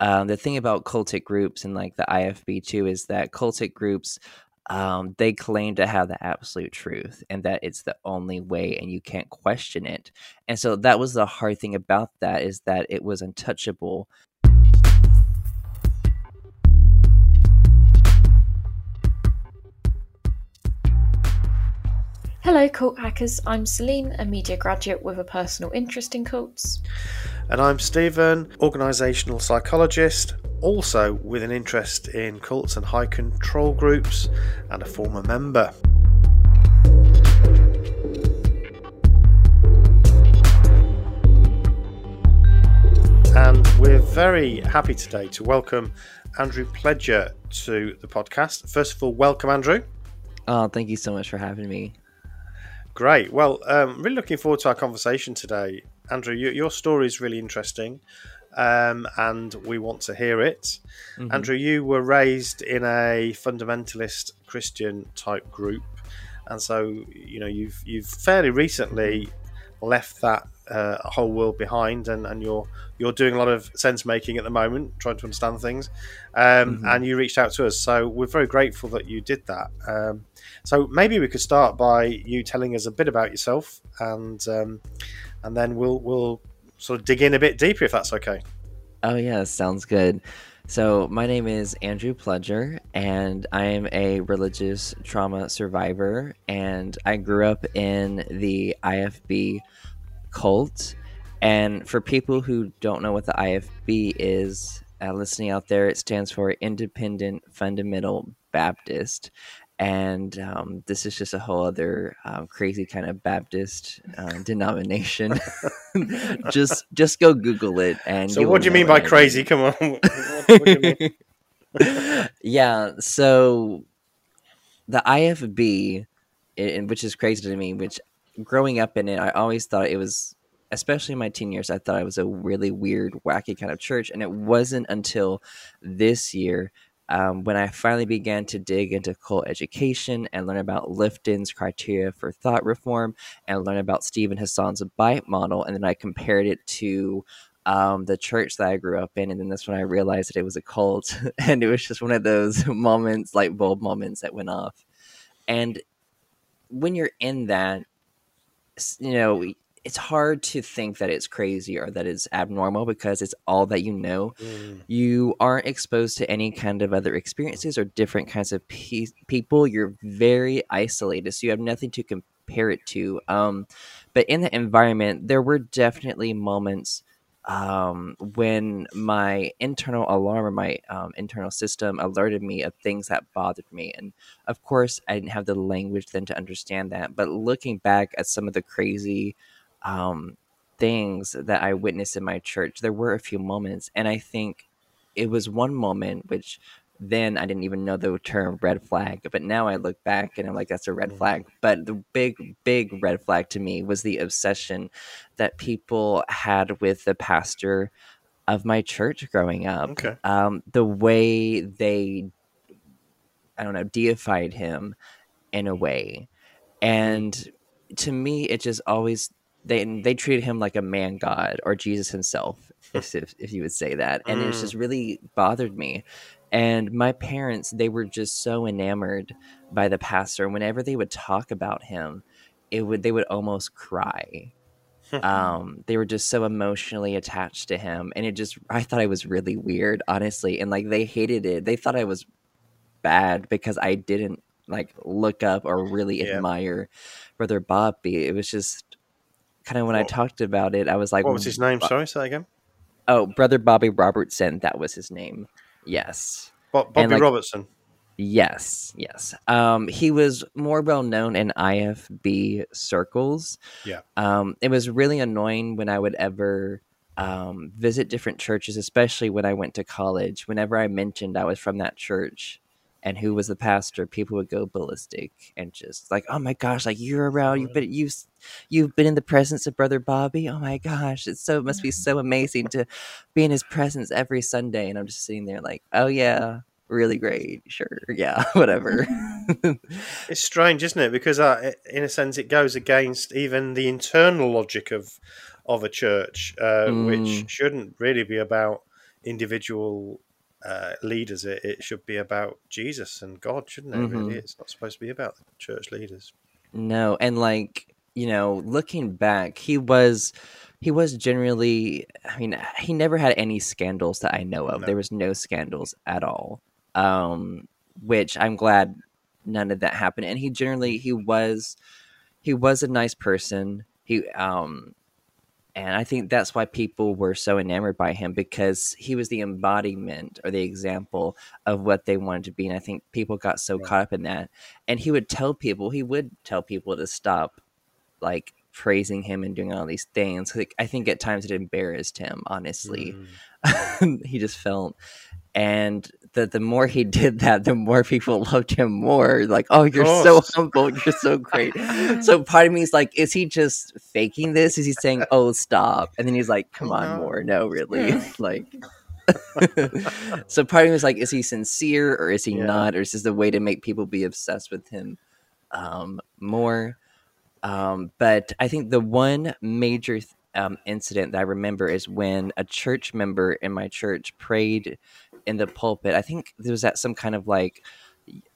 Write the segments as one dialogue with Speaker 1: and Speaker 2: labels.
Speaker 1: um, the thing about cultic groups and like the IFB too is that cultic groups um, they claim to have the absolute truth and that it's the only way and you can't question it. And so that was the hard thing about that is that it was untouchable.
Speaker 2: Hello, cult hackers. I'm Celine, a media graduate with a personal interest in cults.
Speaker 3: And I'm Stephen, organisational psychologist, also with an interest in cults and high control groups, and a former member. And we're very happy today to welcome Andrew Pledger to the podcast. First of all, welcome, Andrew.
Speaker 1: Oh, thank you so much for having me.
Speaker 3: Great. Well, um, really looking forward to our conversation today. Andrew, you, your story is really interesting um, and we want to hear it. Mm-hmm. Andrew, you were raised in a fundamentalist Christian type group. And so, you know, you've you've fairly recently left that uh, whole world behind, and, and you're you're doing a lot of sense making at the moment, trying to understand things. Um, mm-hmm. And you reached out to us, so we're very grateful that you did that. Um, so maybe we could start by you telling us a bit about yourself, and um, and then we'll we'll sort of dig in a bit deeper if that's okay.
Speaker 1: Oh yeah, sounds good. So my name is Andrew Pledger, and I am a religious trauma survivor, and I grew up in the IFB cult. And for people who don't know what the IFB is, uh, listening out there, it stands for Independent Fundamental Baptist and um, this is just a whole other um, crazy kind of Baptist uh, denomination. just just go Google it. And
Speaker 3: so, what do you mean by crazy? Come on.
Speaker 1: what, what yeah, so the IFB, it, which is crazy to me, which growing up in it, I always thought it was especially in my teen years, I thought it was a really weird, wacky kind of church. And it wasn't until this year um, when I finally began to dig into cult education and learn about Lifton's criteria for thought reform and learn about Steven Hassan's bite model, and then I compared it to um, the church that I grew up in, and then that's when I realized that it was a cult, and it was just one of those moments, like bulb moments, that went off. And when you're in that, you know, it's hard to think that it's crazy or that it's abnormal because it's all that you know. Mm. You aren't exposed to any kind of other experiences or different kinds of pe- people. You're very isolated, so you have nothing to compare it to. Um, but in the environment, there were definitely moments um, when my internal alarm or my um, internal system alerted me of things that bothered me. And of course, I didn't have the language then to understand that. But looking back at some of the crazy um, things that I witnessed in my church, there were a few moments, and I think it was one moment which then I didn't even know the term red flag, but now I look back and I'm like, that's a red mm. flag. But the big, big red flag to me was the obsession that people had with the pastor of my church growing up.
Speaker 3: Okay.
Speaker 1: Um, the way they, I don't know, deified him in a way. And to me, it just always they they treated him like a man god or Jesus himself, if if, you would say that, and mm. it just really bothered me. And my parents, they were just so enamored by the pastor. Whenever they would talk about him, it would they would almost cry. um, they were just so emotionally attached to him, and it just I thought I was really weird, honestly, and like they hated it. They thought I was bad because I didn't like look up or really yeah. admire Brother Bobby. It was just kind of when I talked about it, I was like,
Speaker 3: "What was his name?" Sorry, say again.
Speaker 1: Oh, brother Bobby Robertson. That was his name. Yes,
Speaker 3: Bo- Bobby like, Robertson.
Speaker 1: Yes, yes. Um, he was more well known in IFB circles.
Speaker 3: Yeah.
Speaker 1: Um, it was really annoying when I would ever um, visit different churches, especially when I went to college. Whenever I mentioned I was from that church, and who was the pastor, people would go ballistic and just like, "Oh my gosh, like you're around, you've been you've you've been in the presence of Brother Bobby. Oh my gosh, it's so it must be so amazing to be in his presence every Sunday." And I'm just sitting there like, "Oh yeah, really great, sure, yeah, whatever."
Speaker 3: it's strange, isn't it? Because uh, in a sense, it goes against even the internal logic of of a church, uh, mm. which shouldn't really be about individual uh, leaders. It, it should be about Jesus and God, shouldn't it?
Speaker 1: Mhm.
Speaker 3: Really, it's not supposed to be about the church leaders.
Speaker 1: No, and like, you know, looking back, he was he was generally I mean, he never had any scandals that I know of.
Speaker 3: No.
Speaker 1: There was no scandals at all. Um which I'm glad none of that happened. And he generally he was he was a nice person. He um and I think that's why people were so enamored by him because he was the embodiment or the example of what they wanted to be. And I think people got so caught up in that. And he would tell people, he would tell people to stop like praising him and doing all these things. Like, I think at times it embarrassed him, honestly.
Speaker 3: Mm.
Speaker 1: he just felt and the the more he did that, the more people loved him more. Like, oh, you're so humble, you're so great. so part of me is like, is he just faking this? Is he saying, "Oh, stop," and then he's like, "Come on, more." No, really, like. so part of me is like, is he sincere or is he
Speaker 3: Yeah.
Speaker 1: not, or is this a way to make people be obsessed with him um, more? Um, but I think the one major th- um, incident that I remember is when a church member in my church prayed in the pulpit. I think there was at some kind of like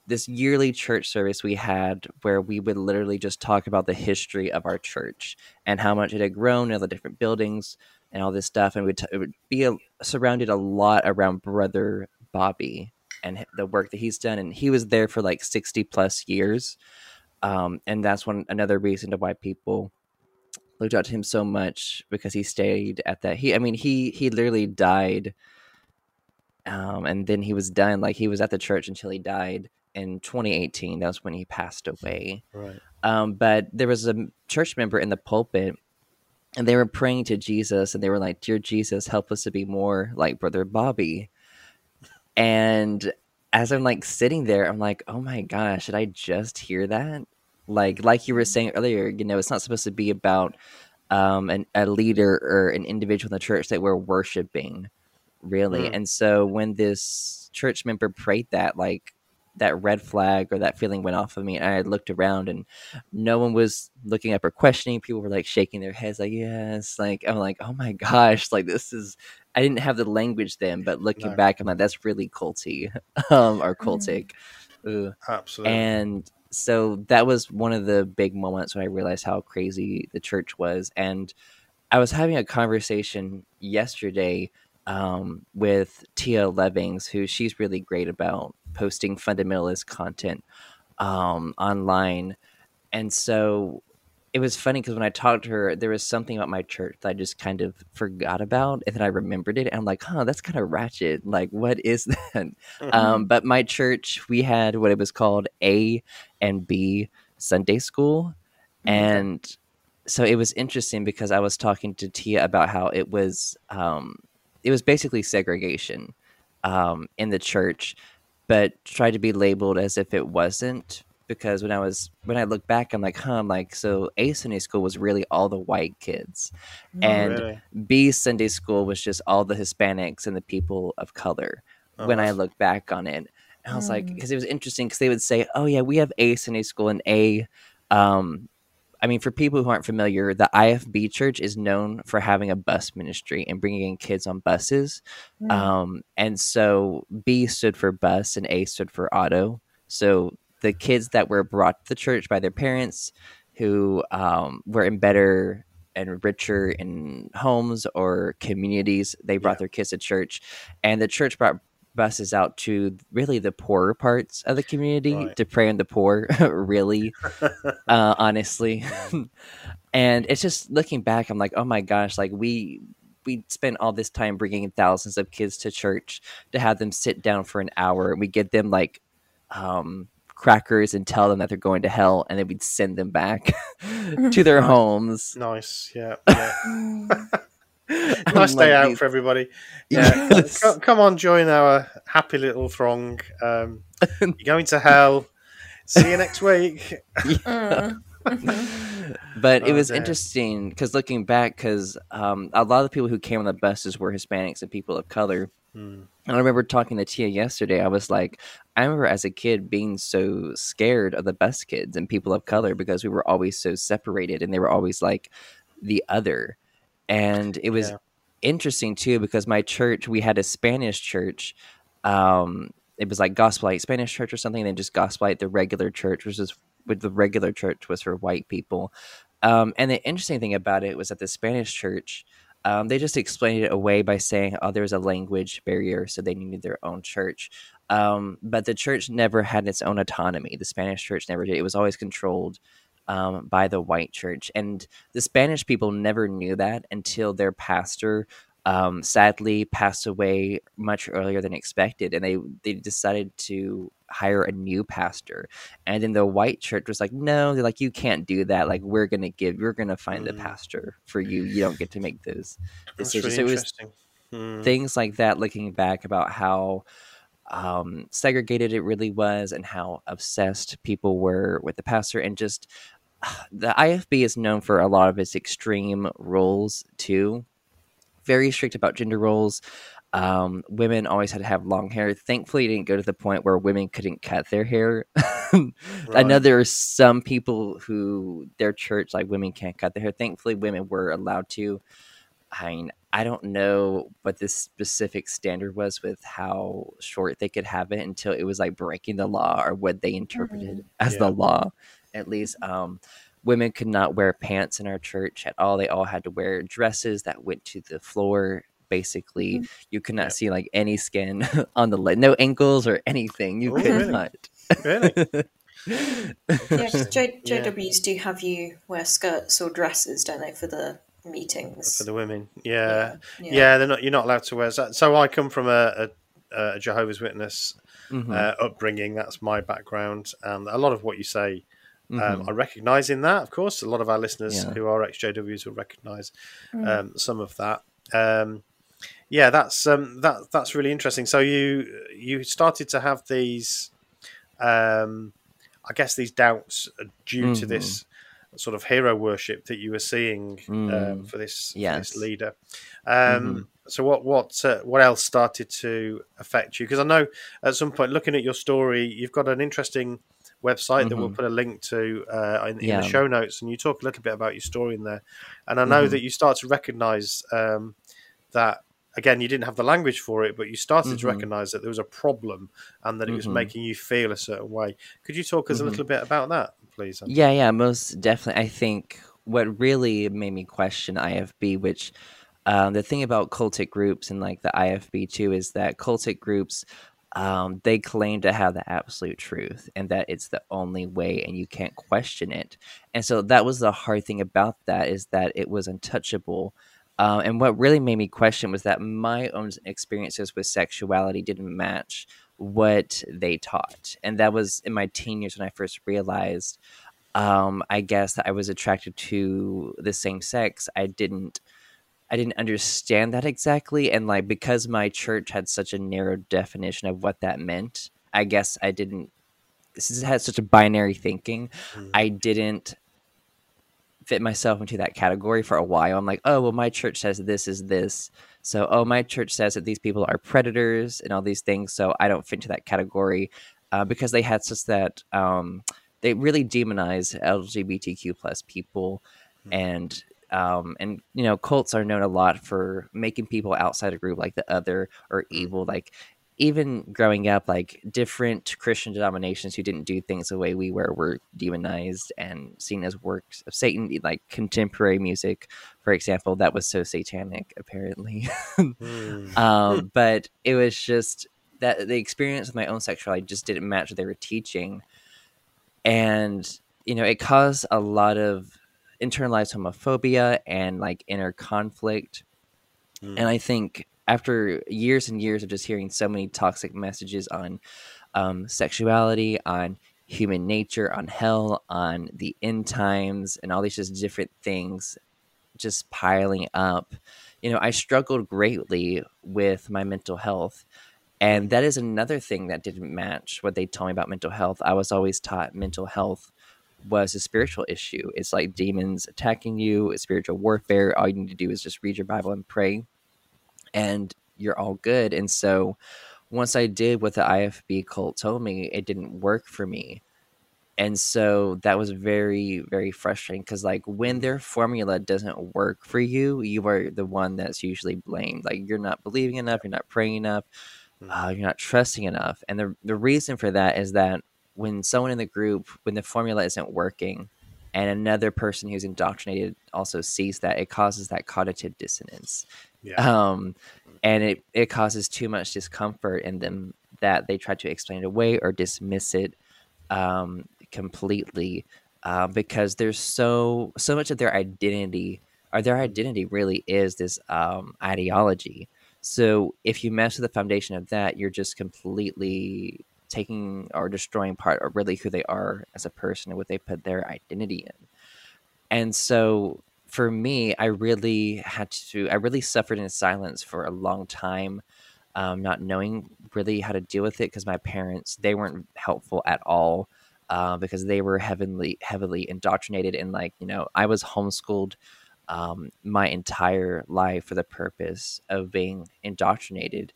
Speaker 1: this yearly church service we had where we would literally just talk about the history of our church and how much it had grown and the different buildings and all this stuff. And we'd t- it would be a, surrounded a lot around Brother Bobby and the work that he's done. And he was there for like 60 plus years. Um, and that's one another reason to why people looked up to him so much because he stayed at that. He, I mean, he he literally died, um, and then he was done. Like he was at the church until he died in 2018. That was when he passed away.
Speaker 3: Right.
Speaker 1: Um, but there was a church member in the pulpit, and they were praying to Jesus, and they were like, "Dear Jesus, help us to be more like Brother Bobby." And as I'm like sitting there, I'm like, "Oh my gosh, did I just hear that?" Like, like you were saying earlier, you know, it's not supposed to be about um, an, a leader or an individual in the church that we're worshiping, really.
Speaker 3: Mm.
Speaker 1: And so when this church member prayed that, like that red flag or that feeling went off of me, and I looked around and no one was looking up or questioning. People were like shaking their heads, like yes. Like I'm like, oh my gosh, like this is. I didn't have the language then, but looking
Speaker 3: No.
Speaker 1: back, I'm like, that's really culty, um, or cultic. Ugh.
Speaker 3: Absolutely.
Speaker 1: And so that was one of the big moments when I realized how crazy the church was. And I was having a conversation yesterday um, with Tia Levings, who she's really great about posting fundamentalist content um, online. And so it was funny because when I talked to her, there was something about my church that I just kind of forgot about, and then I remembered it. And I'm like, huh, that's kind of ratchet. Like, what is that? Um, but my church, we had what it was called A and B Sunday school. And so it was interesting because I was talking to Tia about how it was um, it was basically segregation um, in the church, but tried to be labeled as if it wasn't. Because when I was when I look back, I'm like, huh, I'm like, so A Sunday school was really all the white kids, and
Speaker 3: really?
Speaker 1: B Sunday school was just all the Hispanics and the people of color.
Speaker 3: Oh,
Speaker 1: when I look back on it, and I was like,
Speaker 2: Mm.
Speaker 1: because it was interesting because they would say, "Oh yeah, we have A Sunday school and A." Um, I mean, for people who aren't familiar, the IFB Church is known for having a bus ministry and bringing in kids on buses.
Speaker 2: Mm.
Speaker 1: Um, and so B stood for bus and A stood for auto. So the kids that were brought to the church by their parents who um, were in better and richer in homes or communities, they brought
Speaker 3: Yeah.
Speaker 1: their kids to church. And the church brought buses out to really the poorer parts of the community
Speaker 3: Right.
Speaker 1: to prey on the poor, really, uh, honestly. and it's just looking back, I'm like, oh my gosh, like we we spent all this time bringing thousands of kids to church to have them sit down for an hour. And we get them like um, crackers and tell them that they're going to hell, and then we'd send them back to their homes.
Speaker 3: Nice. Yeah. yeah.
Speaker 2: Mm.
Speaker 3: nice day out for everybody. Yeah.
Speaker 1: Yes.
Speaker 3: Co- come on, join our happy little throng. Um, you're going to hell. See you next week.
Speaker 2: Mm.
Speaker 1: but it
Speaker 3: Oh,
Speaker 1: was
Speaker 3: damn.
Speaker 1: interesting because looking back, because um, a lot of the people who came on the buses were Hispanics and people of color.
Speaker 3: Hmm.
Speaker 1: And I remember talking to Tia yesterday. I was like, I remember as a kid being so scared of the bus kids and people of color because we were always so separated and they were always like the other. And it was
Speaker 3: Yeah.
Speaker 1: interesting too because my church we had a Spanish church. Um, it was like Gospel Light Spanish church or something. And then just Gospel Light the regular church, which is with the regular church was for white people. Um, and the interesting thing about it was that the Spanish church, um, they just explained it away by saying, "Oh, there's a language barrier, so they needed their own church." Um, but the church never had its own autonomy. The Spanish church never did. It was always controlled um, by the white church. And the Spanish people never knew that until their pastor um, sadly passed away much earlier than expected. And they, they decided to hire a new pastor. And then the white church was like, no, they're like, you can't do that. Like, we're going to give, we're going to find mm. the pastor for you. You don't get to make those decisions. Really so it was mm. things like that, looking back about how um, segregated it really was and how obsessed people were with the pastor and just the IFB is known for a lot of its extreme rules too. Very strict about gender roles. Um, women always had to have long hair. Thankfully, it didn't go to the point where women couldn't cut their hair. right. I know there are some people who their church like women can't cut their hair. Thankfully, women were allowed to. I mean, I don't know what this specific standard was with how short they could have it until it was like breaking the law or what they interpreted mm-hmm. as yeah. the law at least. Um, women could not wear pants in our church at all. They all had to wear dresses that went to the floor. Basically, mm-hmm. you could not see like any skin on the leg, no ankles or anything. You oh, could really? not.
Speaker 3: Really?
Speaker 2: yeah, because J- JWs yeah. do have you wear skirts or dresses, don't they, for the meetings
Speaker 3: for the women? Yeah, yeah, yeah. they're not. You're not allowed to wear. that. So I come from a, a, a Jehovah's Witness mm-hmm. uh, upbringing. That's my background, and a lot of what you say mm-hmm. Um, I recognise in that, of course, a lot of our listeners yeah. who are ex JWs will recognise mm. um, some of that. Um, yeah, that's um, that that's really interesting. So you you started to have these, um, I guess, these doubts due mm-hmm. to this sort of hero worship that you were seeing mm. for this, yes. this leader. Mm-hmm. So what what uh, what else started to affect you? Because I know at some point, looking at your story, you've got an interesting website mm-hmm. that we'll put a link to uh, in, yeah. in, the show notes, and you talk a little bit about your story in there. And I know mm-hmm. that you start to recognise um, that again you didn't have the language for it, but you started mm-hmm. to recognise that there was a problem and that it was mm-hmm. making you feel a certain way. Could you talk us a mm-hmm. little bit about that, please?
Speaker 1: Andy? Yeah, yeah, most definitely. I think what really made me question IFB, which um, the thing about cultic groups and like the IFB too, is that cultic groups um, they claim to have the absolute truth and that it's the only way and you can't question it. And so that was the hard thing about that is that it was untouchable. Uh, and what really made me question was that my own experiences with sexuality didn't match what they taught. And that was in my teen years when I first realized, um, I guess, that I was attracted to the same sex. I didn't I didn't understand that exactly. And like because my church had such a narrow definition of what that meant, I guess I didn't this had such a binary thinking. Mm. I didn't fit myself into that category for a while. I'm like, oh well my church says this is this. So oh my church says that these people are predators and all these things. So I don't fit into that category. Uh, because they had such that um, they really demonized LGBTQ plus people mm. and um, and you know cults are known a lot for making people outside a group like the other or mm-hmm. evil like even growing up like different christian denominations who didn't do things the way we were were demonized and seen as works of satan like contemporary music for example that was so satanic apparently mm. um, but it was just that the experience of my own sexuality just didn't match what they were teaching and you know it caused a lot of internalized homophobia and like inner conflict. Mm. And I think after years and years of just hearing so many toxic messages on um, sexuality, on human nature, on hell, on the end times, and all these just different things just piling up, you know, I struggled greatly with my mental health. And that is another thing that didn't match what they told me about mental health. I was always taught mental health was a spiritual issue. It's like demons attacking you, it's spiritual warfare. All you need to do is just read your Bible and pray, and you're all good. And so, once I did what the IFB cult told me, it didn't work for me. and so that was very very frustrating because like when their formula doesn't work for you you are the one that's usually blamed like you're not believing enough you're not praying enough
Speaker 3: Mm.
Speaker 1: uh, you're not trusting enough and the, the reason for that is that when someone in the group when the formula isn't working and another person who's indoctrinated also sees that it causes that cognitive dissonance
Speaker 3: Yeah.
Speaker 1: um, and it, it causes too much discomfort in them that they try to explain it away or dismiss it um, completely uh, because there's so so much of their identity or their identity really is this um, ideology so if you mess with the foundation of that you're just completely taking or destroying part of really who they are as a person and what they put their identity in. And so for me i really had to i really suffered in silence for a long time um, not knowing really how to deal with it because my parents they weren't helpful at all uh, because they were heavily heavily indoctrinated and like you know i was homeschooled um, my entire life for the purpose of being indoctrinated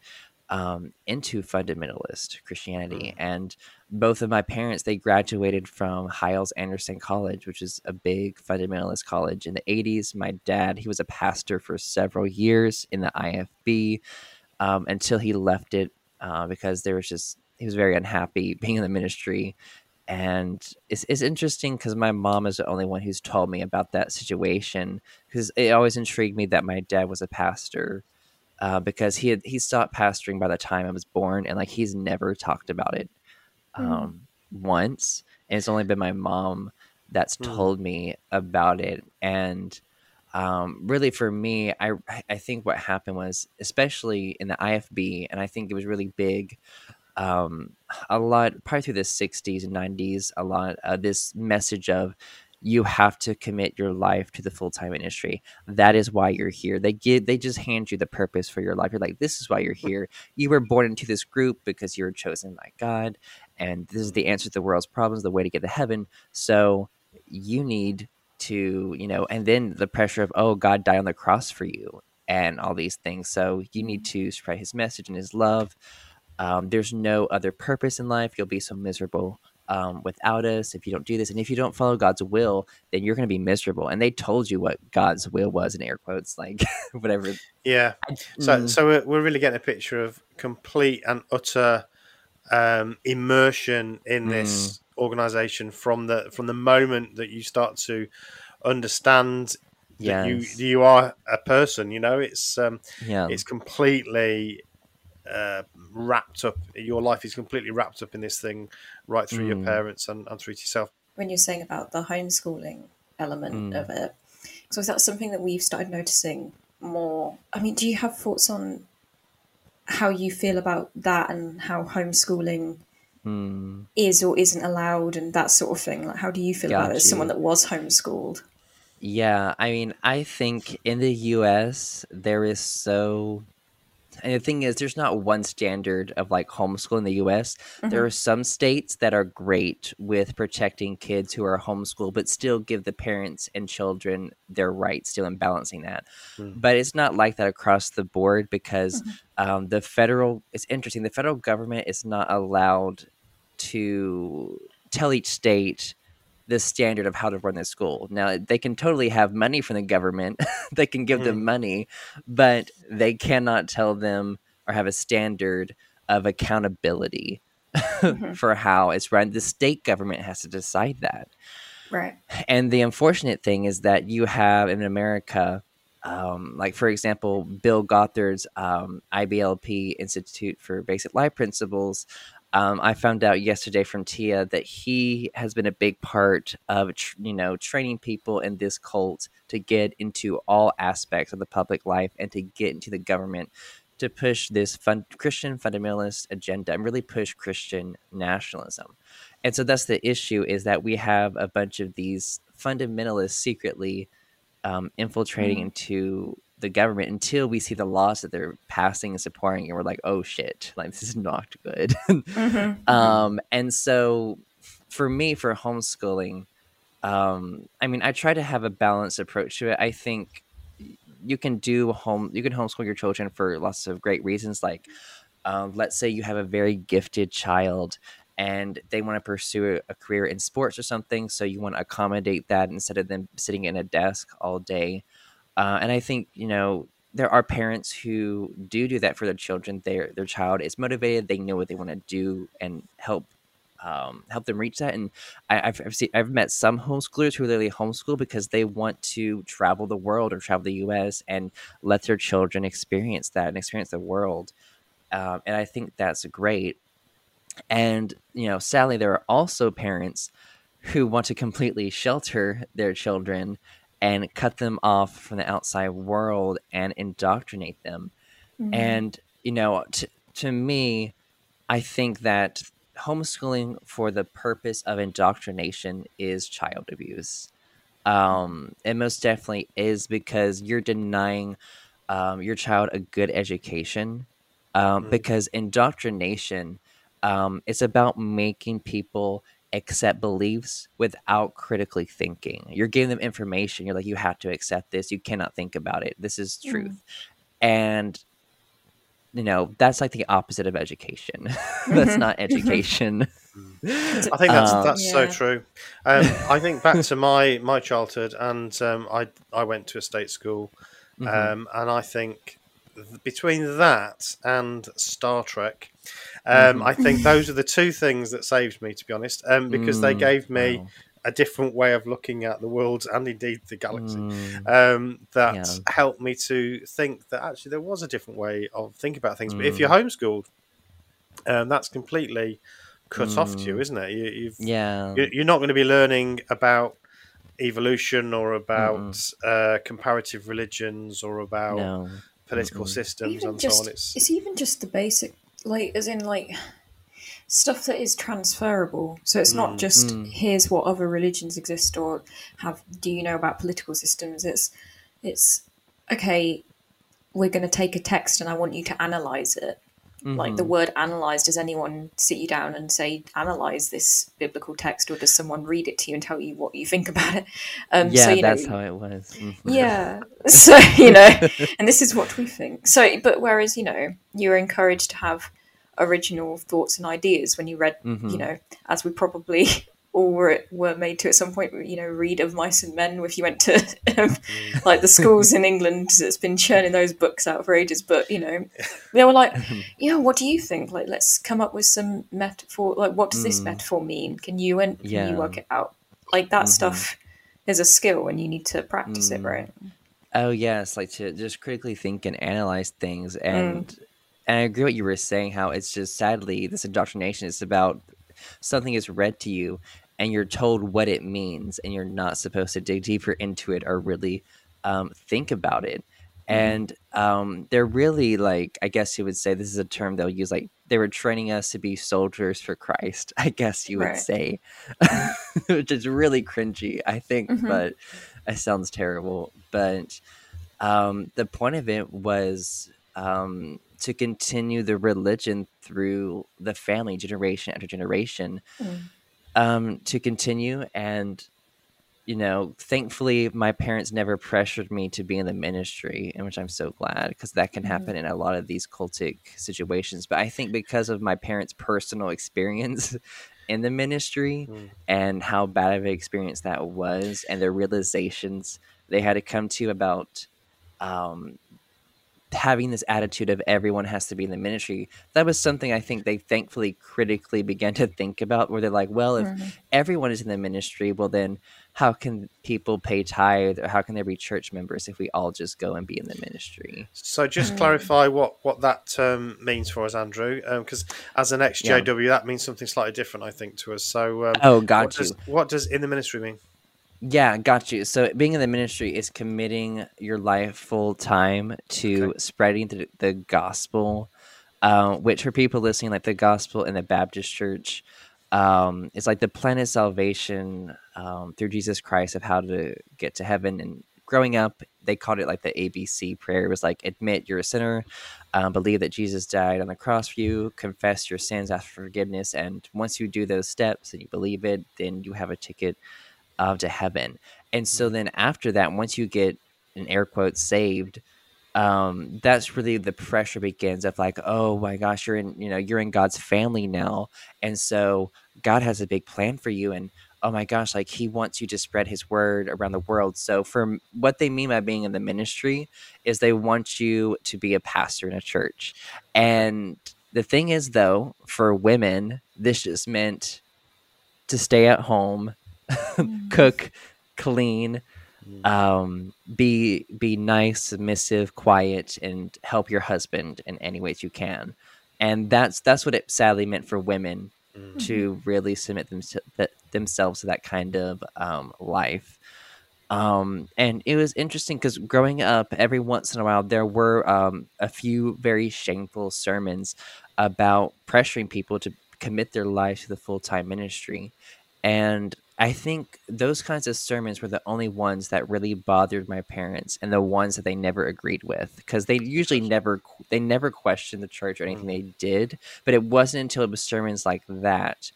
Speaker 1: um, into fundamentalist Christianity. And both of my parents, they graduated from Hyles Anderson College, which is a big fundamentalist college in the 80s. My dad, he was a pastor for several years in the IFB um, until he left it uh, because there was just, he was very unhappy being in the ministry. And it's, it's interesting because my mom is the only one who's told me about that situation because it always intrigued me that my dad was a pastor uh, because he had he stopped pastoring by the time I was born, and like he's never talked about it um, once. And it's only been my mom that's
Speaker 3: Mm.
Speaker 1: told me about it. And um, really, for me, I I think what happened was, especially in the IFB, and I think it was really big. Um, a lot, probably through the '60s and '90s, a lot uh, this message of you have to commit your life to the full-time industry. That is why you're here. They give they just hand you the purpose for your life. You're like this is why you're here. You were born into this group because you were chosen by god and this is the answer to the world's problems the way to get to heaven. So you need to you know and then the pressure of oh god died on the cross for you and all these things. So you need to spread his message and his love. Um, there's no other purpose in life. You'll be so miserable um, without us if you don't do this and if you don't follow god's will then you're going to be miserable and they told you what god's will was in air quotes like whatever
Speaker 3: Yeah. So,
Speaker 1: Mm.
Speaker 3: so we're, we're really getting a picture of complete and utter um, immersion in this organization from the from the moment that you start to understand that you you are a person. You know, it's um,
Speaker 1: yeah
Speaker 3: it's completely uh, wrapped up. Your life is completely wrapped up in this thing, right through your
Speaker 1: Mm.
Speaker 3: parents and, and through to yourself.
Speaker 2: when you're saying about the homeschooling element
Speaker 1: Mm.
Speaker 2: of it, so is that something that we've started noticing more? I mean, do you have thoughts on how you feel about that and how homeschooling
Speaker 1: Mm.
Speaker 2: is or isn't allowed and that sort of thing? Like, how do you feel about
Speaker 1: Got
Speaker 2: it as someone that was homeschooled?
Speaker 1: Yeah, I mean, I think in the US there is so and the thing is there's not one standard of like homeschool in the US. There are some states that are great with protecting kids who are homeschooled but still give the parents and children their rights still and balancing that.
Speaker 3: Mm.
Speaker 1: But it's not like that across the board because um, the federal it's interesting the federal government is not allowed to tell each state the standard of how to run their school. Now they can totally have money from the government. they can give them money, but they cannot tell them or have a standard of accountability for how it's run. The state government has to decide that.
Speaker 2: Right.
Speaker 1: And the unfortunate thing is that you have in America, um, like for example, Bill Gothard's um, IBLP Institute for Basic Life Principles. Um, I found out yesterday from Tia that he has been a big part of tr- you know training people in this cult to get into all aspects of the public life and to get into the government to push this fun- Christian fundamentalist agenda and really push Christian nationalism. And so that's the issue is that we have a bunch of these fundamentalists secretly um, infiltrating into the government until we see the laws that they're passing and supporting, and we're like, oh shit, like this is not good. um, and so for me, for homeschooling, um, I mean, I try to have a balanced approach to it. I think you can do home, you can homeschool your children for lots of great reasons. Like, um, let's say you have a very gifted child and they want to pursue a career in sports or something. So you want to accommodate that instead of them sitting in a desk all day. Uh, and I think you know there are parents who do do that for their children. Their their child is motivated. They know what they want to do and help um, help them reach that. And I, have I've, seen, I've met some homeschoolers who literally homeschool because they want to travel the world or travel the U.S. and let their children experience that and experience the world. Um, and I think that's great. And you know, sadly, there are also parents who want to completely shelter their children and cut them off from the outside world and indoctrinate them. Mm-hmm. And you know, t- to me, I think that homeschooling for the purpose of indoctrination is child abuse. Um, it most definitely is because you're denying um, your child a good education. Um, mm-hmm. Because indoctrination um, is about making people accept beliefs without critically thinking. You're giving them information. You're like, you have to accept this. You cannot think about it. This is truth. Mm. And you know that's like the opposite of education that's not education
Speaker 3: i think that's um, that's yeah. so true um, i think back to my my childhood and um, i i went to a state school mm-hmm. Um, and i think between that and star trek um, mm-hmm. i think those are the two things that saved me to be honest um, because mm, they gave me wow a different way of looking at the world and indeed the galaxy mm. um, that yeah. helped me to think that actually there was a different way of thinking about things. Mm. But if you're mm. homeschooled, um, that's completely cut mm. off to you, mm. isn't it? You,
Speaker 1: yeah,
Speaker 3: you're not going to be learning about evolution or about uh, comparative religions or about no. Political mm systems even and
Speaker 2: just,
Speaker 3: so on.
Speaker 2: It's, it's even just the basic, like, as in, like, stuff that is transferable. So it's not mm, just mm. here's what other religions exist or have do you know about political systems. It's it's okay, we're going to take a text and I want you to analyze it. Mm-hmm. Like the mm-hmm. word analyze, does anyone sit you down and say, analyze this biblical text, or does someone read it to you and tell you what you think about it?
Speaker 1: Um, yeah, so, you that's know, how it was.
Speaker 2: Mm-hmm. Yeah. So, you know, and this is what we think. So, but whereas, you know, you're encouraged to have original thoughts and ideas when you read, mm-hmm. you know, as we probably all were, were made to at some point, you know, read of Mice and Men if you went to um, like the schools in England that's been churning those books out for ages. But, you know, they were like, yeah, what do you think? Like, let's come up with some metaphor. Like, what does mm. this metaphor mean? Can you, and can yeah. you work it out? Like that mm-hmm. stuff is a skill and you need to practice mm. it, right?
Speaker 1: Oh yes, like to just critically think and analyze things and mm and I agree what you were saying. How it's just sadly this indoctrination is about something is read to you, and you're told what it means, and you're not supposed to dig deeper into it or really um, think about it. Mm-hmm. And um, they're really like, I guess you would say this is a term they'll use. Like they were training us to be soldiers for Christ. I guess you would right. say, which is really cringy. I think, mm-hmm. but it sounds terrible. But um, the point of it was um, to continue the religion through the family generation after generation mm. um, to continue and you know thankfully my parents never pressured me to be in the ministry in which i'm so glad because that can happen mm. in a lot of these cultic situations but i think because of my parents personal experience in the ministry mm. and how bad of an experience that was and the realizations they had to come to about um, having this attitude of everyone has to be in the ministry that was something i think they thankfully critically began to think about where they're like well if mm-hmm. everyone is in the ministry well then how can people pay tithe or how can there be church members if we all just go and be in the ministry
Speaker 3: so just mm-hmm. clarify what what that term means for us andrew because um, as an ex-jw yeah. that means something slightly different i think to us so um,
Speaker 1: oh got
Speaker 3: what
Speaker 1: you
Speaker 3: does, what does in the ministry mean
Speaker 1: yeah, got you. So being in the ministry is committing your life full time to okay. spreading the, the gospel, uh, which for people listening, like the gospel in the Baptist church, um, it's like the plan of salvation um, through Jesus Christ of how to get to heaven. And growing up, they called it like the ABC prayer. It was like admit you're a sinner, um, believe that Jesus died on the cross for you, confess your sins, ask for forgiveness, and once you do those steps and you believe it, then you have a ticket uh, to heaven. And so mm-hmm. then after that, once you get an air quote saved, um, that's really the pressure begins of like, oh my gosh, you're in, you know, you're in God's family now, and so God has a big plan for you, and oh my gosh, like He wants you to spread His word around the world. So, for what they mean by being in the ministry is they want you to be a pastor in a church, and the thing is, though, for women, this just meant to stay at home,
Speaker 2: Mm.
Speaker 1: Cook, clean, um, be be nice, submissive, quiet, and help your husband in any ways you can. And that's that's what it sadly meant for women to really submit them, themselves to that kind of um, life. Um, and it was interesting because growing up, every once in a while, there were um, a few very shameful sermons about pressuring people to commit their lives to the full time ministry. And I think those kinds of sermons were the only ones that really bothered my parents and the ones that they never agreed with because they usually never they never questioned the church or mm-hmm. anything they did but it wasn't until it was sermons like that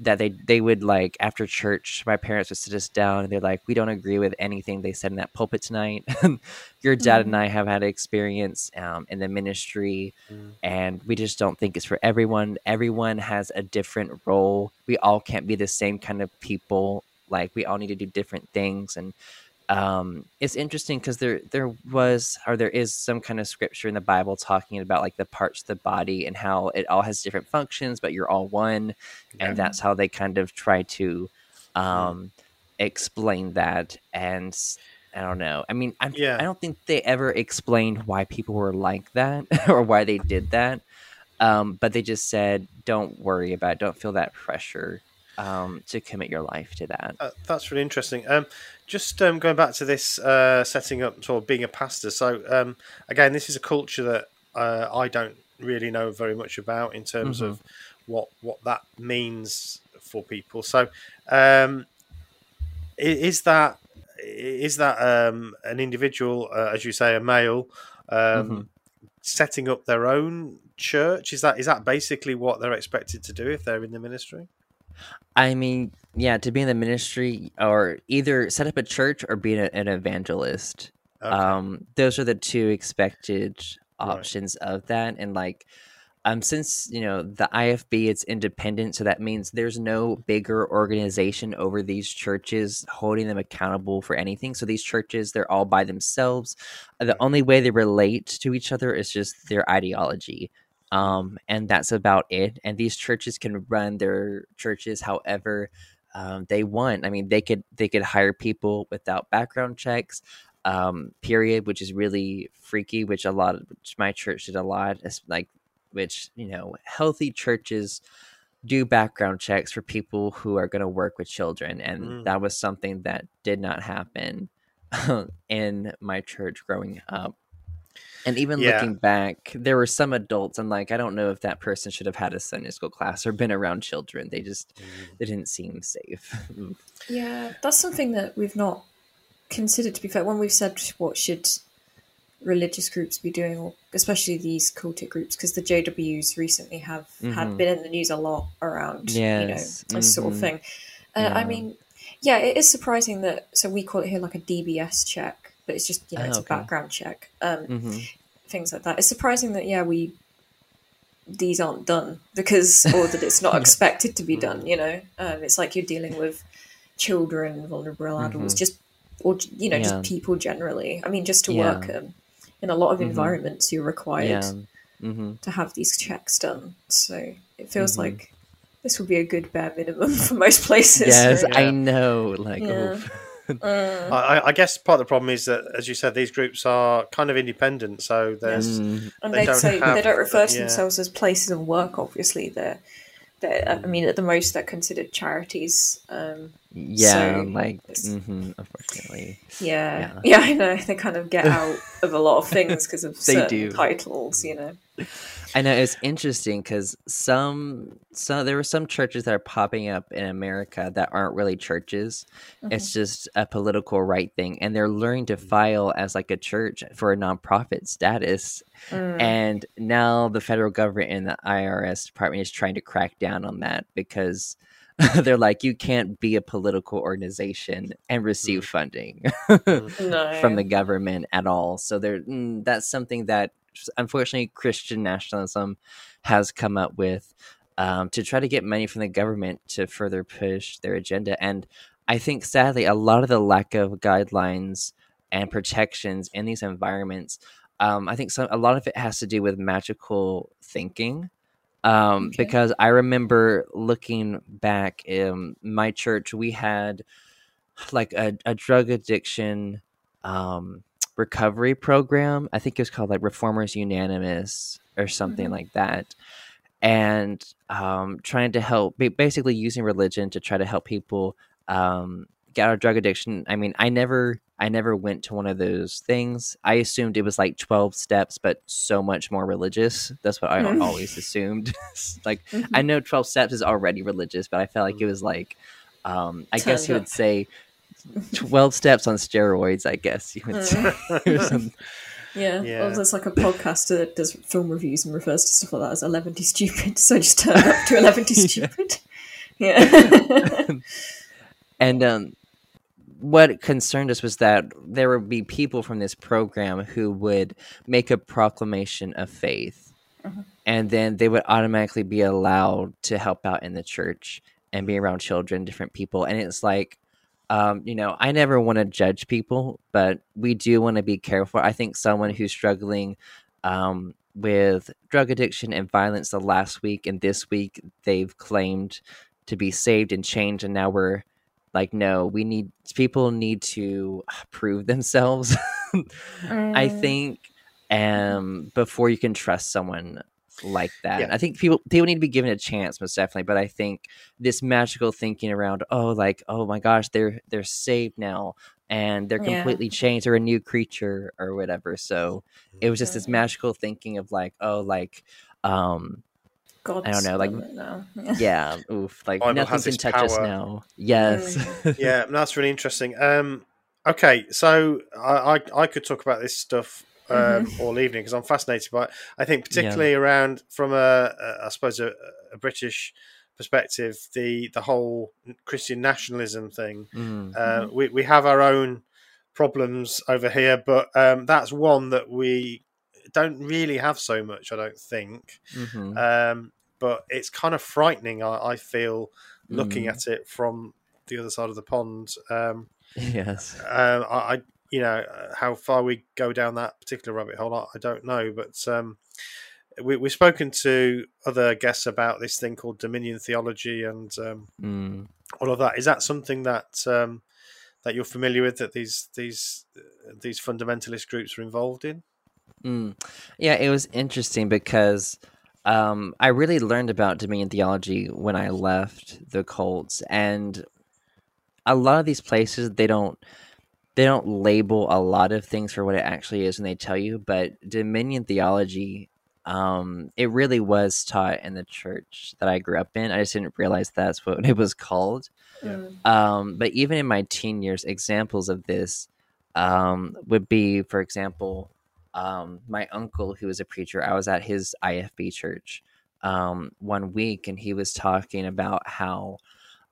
Speaker 1: that they they would like after church my parents would sit us down and they're like we don't agree with anything they said in that pulpit tonight. Your dad and i have had experience um, in the ministry and we just don't think it's for everyone. Everyone has a different role. We all can't be the same kind of people. Like we all need to do different things and um, it's interesting because there there was or there is some kind of scripture in the Bible talking about like the parts of the body and how it all has different functions, but you're all one, and that's how they kind of try to um, explain that. And I don't know. I mean, I,
Speaker 3: Yeah.
Speaker 1: I don't think they ever explained why people were like that or why they did that. Um, but they just said, "Don't worry about it. Don't feel that pressure um, to commit your life to that."
Speaker 3: Uh, that's really interesting. Um, just um, going back to this uh, setting up or being a pastor. So um, again, this is a culture that uh, I don't really know very much about in terms of what what that means for people. So um, is that is that um, an individual, uh, as you say, a male, um, setting up their own church? Is that is that basically what they're expected to do if they're in the ministry?
Speaker 1: I mean, yeah, to be in the ministry or either set up a church or be an, an evangelist.
Speaker 3: Okay.
Speaker 1: Um, those are the two expected
Speaker 3: Right.
Speaker 1: options of that. And like, um, since you know the IFB, it's independent, so that means there's no bigger organization over these churches holding them accountable for anything. So these churches, they're all by themselves. The only way they relate to each other is just their ideology um, and that's about it. And these churches can run their churches however um, they want. I mean, they could they could hire people without background checks. Um, period, which is really freaky. Which a lot of which my church did a lot. It's like which you know healthy churches do background checks for people who are going to work with children, and
Speaker 3: Mm.
Speaker 1: that was something that did not happen in my church growing up. And even
Speaker 3: Yeah.
Speaker 1: looking back, there were some adults. I'm like, I don't know if that person should have had a Sunday school class or been around children. They just they didn't seem safe.
Speaker 2: Yeah, that's something that we've not considered. To be fair, when we've said what should religious groups be doing, or especially these cultic groups, because the JWs recently have had
Speaker 1: Mhm.
Speaker 2: been in the news a lot around, you know,
Speaker 1: Yes,
Speaker 2: this sort of
Speaker 1: mhm.
Speaker 2: thing. Uh, I mean, yeah, it is surprising that. So we call it here like a DBS check, but it's just you know
Speaker 1: Oh,
Speaker 2: it's
Speaker 1: okay.
Speaker 2: a background check. Um,
Speaker 1: hmm
Speaker 2: things like that. It's surprising that yeah we these aren't done because or that it's not expected to be done. You know, um, it's like you're dealing with children, vulnerable adults,
Speaker 1: Mhm.
Speaker 2: just or you know
Speaker 1: Yeah.
Speaker 2: just people generally. I mean, just to
Speaker 1: Yeah.
Speaker 2: work um, in a lot of
Speaker 1: Mhm.
Speaker 2: environments, you're required
Speaker 1: Yeah. hmm
Speaker 2: to have these checks done. So it feels
Speaker 1: Mhm.
Speaker 2: like this would be a good bare minimum for most places.
Speaker 1: Yes,
Speaker 2: right?
Speaker 1: I know. Like,
Speaker 2: Yeah.
Speaker 1: oof.
Speaker 2: Uh,
Speaker 3: I, I- I guess part of the problem is that, as you said, these groups are kind of independent. So there's
Speaker 1: Mm,
Speaker 2: and
Speaker 3: They
Speaker 2: they
Speaker 3: don't
Speaker 2: say
Speaker 3: have-
Speaker 2: they don't refer to
Speaker 3: yeah.
Speaker 2: themselves as places of work. Obviously, they're, they're I mean, at the most, they're considered charities. Um,
Speaker 1: yeah,
Speaker 2: So,
Speaker 1: like,
Speaker 2: it's-
Speaker 1: hmm unfortunately.
Speaker 2: yeah, yeah, I know they kind of get out of a lot of things because of
Speaker 1: They
Speaker 2: certain
Speaker 1: do.
Speaker 2: titles. You know,
Speaker 1: I know it's interesting because some, some there were some churches that are popping up in America that aren't really churches.
Speaker 2: Mm-hmm.
Speaker 1: It's just a political right thing, and they're learning to file as like a church for a nonprofit status.
Speaker 2: Mm.
Speaker 1: And now the federal government and the IRS department is trying to crack down on that because they're like you can't be a political organization and receive
Speaker 3: Mm.
Speaker 1: funding
Speaker 2: No.
Speaker 1: from the government at all. So there, mm, that's something that unfortunately Christian nationalism has come up with um, to try to get money from the government to further push their agenda. And I think sadly, a lot of the lack of guidelines and protections in these environments, um, I think some a lot of it has to do with magical thinking. Um,
Speaker 2: Okay.
Speaker 1: Because I remember looking back in my church, we had like a, a drug addiction um, recovery program. I think it was called like Reformers Unanimous or something
Speaker 2: Mhm.
Speaker 1: like that. And um, trying to help, basically using religion to try to help people um, get out of drug addiction. I mean, I never, I never went to one of those things. I assumed it was like twelve steps, but so much more religious. That's what I always assumed. like
Speaker 2: Mhm.
Speaker 1: I know 12 steps is already religious, but I felt like it was like, um, I guess you would say 12 steps on steroids, I guess you would say. or something.
Speaker 2: Yeah.
Speaker 3: Yeah.
Speaker 2: Well, there's like a podcaster that does film reviews and refers to stuff like that as 11 stupid. So just turn up to 11 stupid. Yeah.
Speaker 1: and um, what concerned us was that there would be people from this program who would make a proclamation of faith,
Speaker 2: Mhm.
Speaker 1: and then they would automatically be allowed to help out in the church and be around children, different people. And it's like, um, you know, I never want to judge people, but we do want to be careful. I think someone who's struggling um, with drug addiction and violence the last week and this week, they've claimed to be saved and changed, and now we're like, no, we need people need to prove themselves. I
Speaker 2: Mm.
Speaker 1: think um, before you can trust someone like that.
Speaker 3: Yeah.
Speaker 1: I think people people need to be given a chance, most definitely. But I think this magical thinking around, oh, like, oh my gosh, they're they're saved now and they're
Speaker 2: Yeah.
Speaker 1: completely changed, they're a new creature or whatever. So it was just this magical thinking of like, oh, like, um,
Speaker 2: God's
Speaker 1: I don't know, like-
Speaker 2: done it now.
Speaker 1: yeah, oof, like
Speaker 3: Bible
Speaker 1: nothing can
Speaker 3: its
Speaker 1: touch us now. Yes,
Speaker 3: yeah, that's really interesting. Um, okay, so I, I I could talk about this stuff um, all evening because I'm fascinated by it. I think particularly around from a, a I suppose a, a British perspective, the the whole Christian nationalism thing.
Speaker 1: Mm,
Speaker 3: Uh, we we have our own problems over here, but um, that's one that we don't really have so much. I don't think.
Speaker 1: mhm.
Speaker 3: Um, but it's kind of frightening. I, I feel looking
Speaker 1: Mm.
Speaker 3: at it from the other side of the pond. Um,
Speaker 1: yes,
Speaker 3: um, I, I, you know, how far we go down that particular rabbit hole, I, I don't know. But um, we, we've spoken to other guests about this thing called Dominion theology and um,
Speaker 1: mm.
Speaker 3: all of that. Is that something that um, that you're familiar with? That these these uh, these fundamentalist groups are involved in?
Speaker 1: Mm. Yeah, it was interesting because um, I really learned about Dominion theology when I left the cults, and a lot of these places they don't they don't label a lot of things for what it actually is when they tell you. But Dominion theology, um, it really was taught in the church that I grew up in. I just didn't realize that's what it was called.
Speaker 2: Mm.
Speaker 1: Um, but even in my teen years, examples of this um, would be, for example, um, my uncle who was a preacher. I was at his IFB church um, one week, and he was talking about how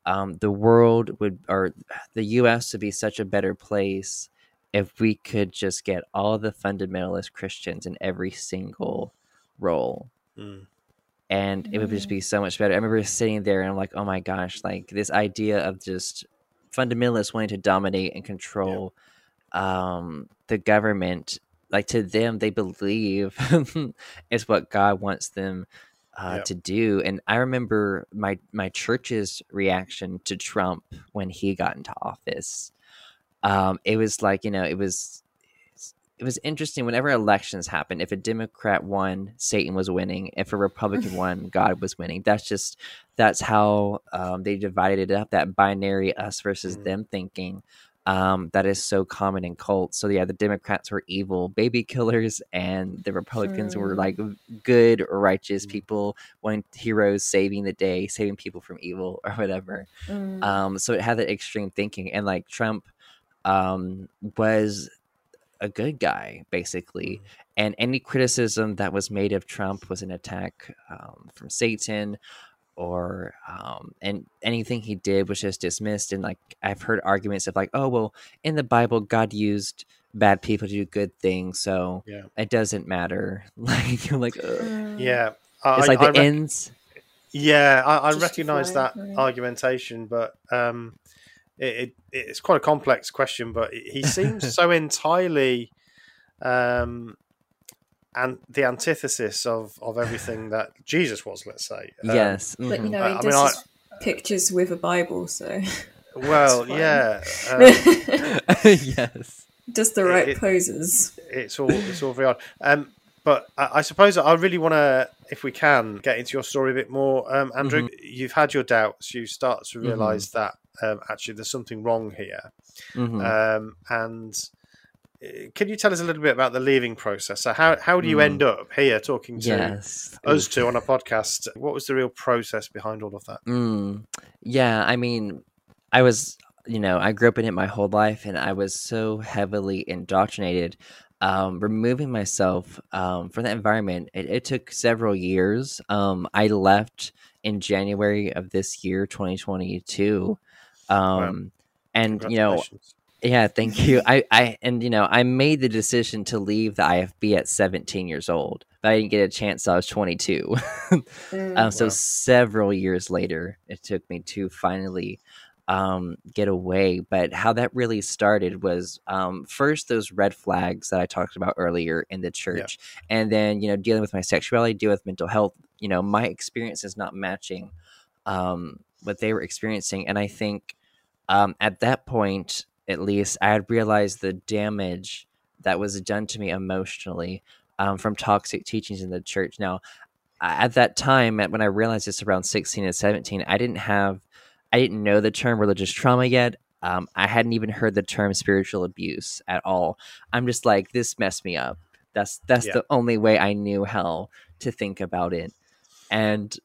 Speaker 1: um, the world would, or the U.S. would be such a better place if we could just get all the fundamentalist Christians in every single role
Speaker 3: Mm.
Speaker 1: and it would just be so much better. I remember sitting there and I'm like, oh my gosh, like this idea of just fundamentalists wanting to dominate and control um, the government, like to them, they believe is what God wants them uh,
Speaker 3: Yep.
Speaker 1: to do. And I remember my my church's reaction to Trump when he got into office. Um, it was like you know, it was it was interesting whenever elections happened if a democrat won satan was winning if a republican won god was winning that's just that's how um, they divided it up that binary us versus
Speaker 3: Mhm.
Speaker 1: them thinking um, that is so common in cults. So yeah the democrats were evil baby killers and the republicans were like good righteous
Speaker 3: Mhm.
Speaker 1: people wanting heroes saving the day saving people from evil or whatever.
Speaker 2: Mm.
Speaker 1: um, so it had that extreme thinking, and like Trump um, was a good guy basically, and any criticism that was made of Trump was an attack um, from Satan or um, and anything he did was just dismissed. And like I've heard arguments of like, oh well, in the Bible, God used bad people to do good things, so
Speaker 3: Yeah.
Speaker 1: it doesn't matter. Like you're like, Ugh.
Speaker 2: Mm.
Speaker 3: Yeah, I,
Speaker 1: it's like
Speaker 3: I
Speaker 1: the
Speaker 3: rec-
Speaker 1: ends.
Speaker 3: Yeah, I, I recognise that
Speaker 2: right.
Speaker 3: argumentation, but um, it, it, it's quite a complex question. But he seems so entirely um, and the antithesis of, of everything that Jesus was. Let's say. Um,
Speaker 1: yes.
Speaker 2: But you
Speaker 1: mhm.
Speaker 2: know,
Speaker 3: I-
Speaker 2: he
Speaker 3: I
Speaker 2: does
Speaker 3: mean, I-
Speaker 2: pictures with a Bible, so
Speaker 3: Well,
Speaker 2: It's
Speaker 3: yeah. Um,
Speaker 1: yes.
Speaker 2: does the right
Speaker 3: it-
Speaker 2: poses.
Speaker 3: it's all it's all very odd. Um, but I, I suppose I really want to, if we can, get into your story a bit more, um, Andrew.
Speaker 1: Mm-hmm.
Speaker 3: You've had your doubts. You start to realise that um, actually there's something wrong here.
Speaker 1: Mhm.
Speaker 3: Um, and can you tell us a little bit about the leaving process? So how how do you
Speaker 1: Mm.
Speaker 3: end up here talking to
Speaker 1: yes.
Speaker 3: us two on a podcast? What was the real process behind all of that?
Speaker 1: Mm, yeah, I mean, I was, you know, I grew up in it my whole life, and I was so heavily indoctrinated. Um, removing myself um, from that environment, it, it took several years. Um, I left in January of this year, 2022. Um, and you know. Yeah, thank you. I, I, and you know, I made the decision to leave the IFB at 17 years old, but I didn't get a chance. till I was 22.
Speaker 2: Mm.
Speaker 1: Um, so
Speaker 3: Wow.
Speaker 1: several years later, it took me to finally um, get away. But how that really started was um, first those red flags that I talked about earlier in the church, and then you know dealing with my sexuality, dealing with mental health. You know, my experience is not matching um, what they were experiencing, and I think um, at that point, at least, I had realized the damage that was done to me emotionally um, from toxic teachings in the church. Now, at that time, when I realized this around 16 and 17, I didn't have, I didn't know the term religious trauma yet. Um, I hadn't even heard the term spiritual abuse at all. I'm just like, this messed me up. That's that's
Speaker 3: Yeah.
Speaker 1: the only way I knew how to think about it. And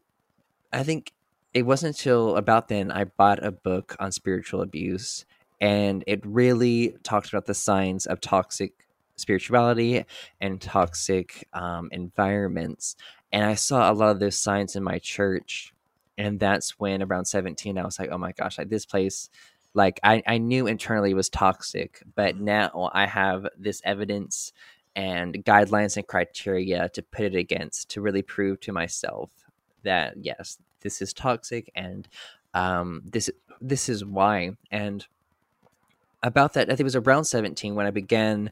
Speaker 1: I think it wasn't until about then I bought a book on spiritual abuse, and it really talked about the signs of toxic spirituality and toxic um, environments. And I saw a lot of those signs in my church. And that's when around 17, I was like, oh my gosh, like this place, like I, I knew internally was toxic, but now I have this evidence and guidelines and criteria to put it against to really prove to myself that yes, this is toxic and um, this this is why. And about that, I think it was around 17 when I began.